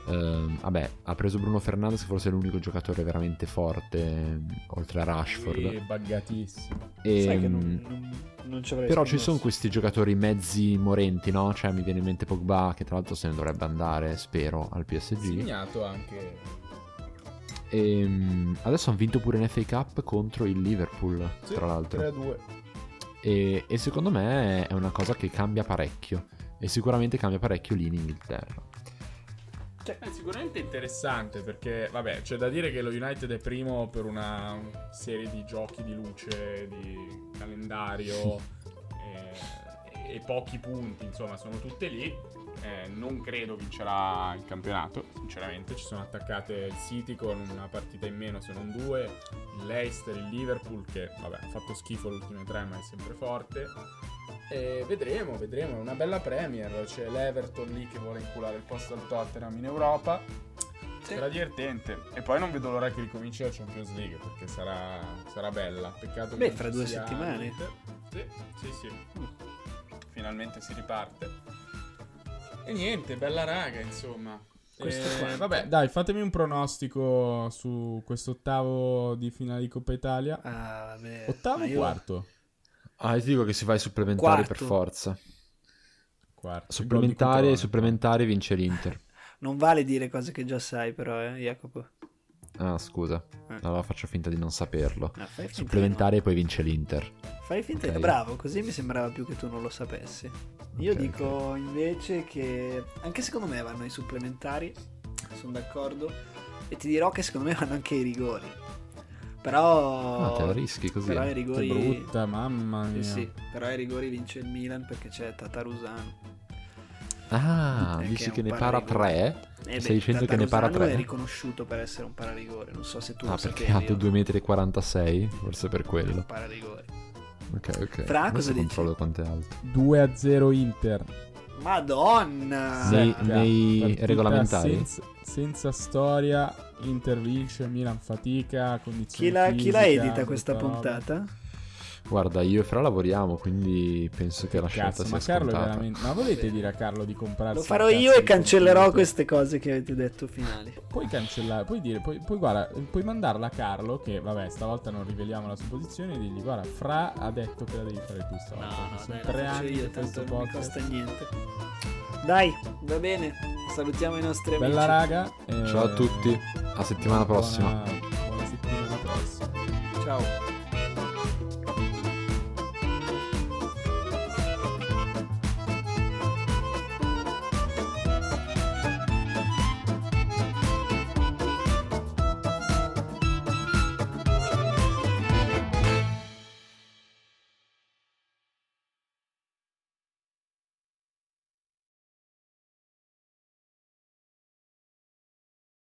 Uh, vabbè, ha preso Bruno Fernandes, forse è l'unico giocatore veramente forte, oltre a Rashford. È buggatissimo. E, Sai che non, non, non ci Però ci sono questi giocatori mezzi morenti, no? Cioè, mi viene in mente Pogba, che tra l'altro se ne dovrebbe andare, spero, al PSG. Segnato anche. E, um, adesso hanno vinto pure in FA Cup contro il Liverpool, sì, tra l'altro. 3-2. E, e secondo me è una cosa che cambia parecchio. E sicuramente cambia parecchio lì in Inghilterra. Cioè, è sicuramente interessante perché, vabbè, c'è da dire che lo United è primo per una serie di giochi di luce, di calendario e, e pochi punti, insomma, sono tutte lì. Eh, non credo vincerà il campionato, sinceramente. Ci sono attaccate il City con una partita in meno, se non due, il Leicester, il Liverpool, che vabbè, ha fatto schifo le ultime tre, ma è sempre forte. E vedremo, vedremo, è una bella Premier, c'è l'Everton lì che vuole inculare il posto al Tottenham in Europa. Sì. Sarà divertente. E poi non vedo l'ora che ricominci la Champions League perché sarà, sarà bella. Peccato Beh, fra due settimane. Sì, sì, sì. Finalmente si riparte. E niente, bella raga, insomma. Eh, vabbè, dai, fatemi un pronostico su questo ottavo di finale di Coppa Italia. Ah, vabbè. Ottavo o io... quarto? Ah, io ti dico che si fa i supplementari Quarto. per forza. Quarto. Supplementari e supplementari vince l'Inter. Non vale dire cose che già sai, però, eh, Jacopo. Ah, scusa. Eh. Allora faccio finta di non saperlo. No, supplementari no. e poi vince l'Inter. Fai finta okay. di bravo, così mi sembrava più che tu non lo sapessi. Io okay, dico okay. invece che anche secondo me vanno i supplementari, sono d'accordo. E ti dirò che secondo me vanno anche i rigori. Però. Ah, te la rischi così. Però ai rigori. Che brutta, mamma mia. Sì, sì, però ai rigori vince il Milan perché c'è Tatarusano. Ah, eh, dici che, ne para tre? Eh Stai dicendo che ne para tre? è riconosciuto per essere un pararigore. Non so se tu ah, lo perché ha 2,46 m, forse per quello. Pararigore. Ok, ok. Fra cosa dici? controllo quanto è alto. 2 a 0 Inter. Madonna! Nei, nei regolamentari? Senza, senza storia, Inter vince, Milan fatica, condizioni chi la, chi la edita questa puntata? Guarda, io e Fra lavoriamo, quindi penso che la scelta Cazzo, sia ma Carlo è scontata. veramente. Ma volete dire a Carlo di comprarsi. Lo farò io e cancellerò computer? queste cose che avete detto finali. Puoi cancellare, puoi dire, puoi, puoi, guarda, puoi mandarla a Carlo che vabbè, stavolta non riveliamo la sua posizione e digli guarda, Fra ha detto che la devi fare tu stavolta. Sono tre anni io, tanto non mi costa niente. Dai, va bene. Salutiamo i nostri Bella amici. raga. e- Ciao a tutti, a settimana prossima. buona-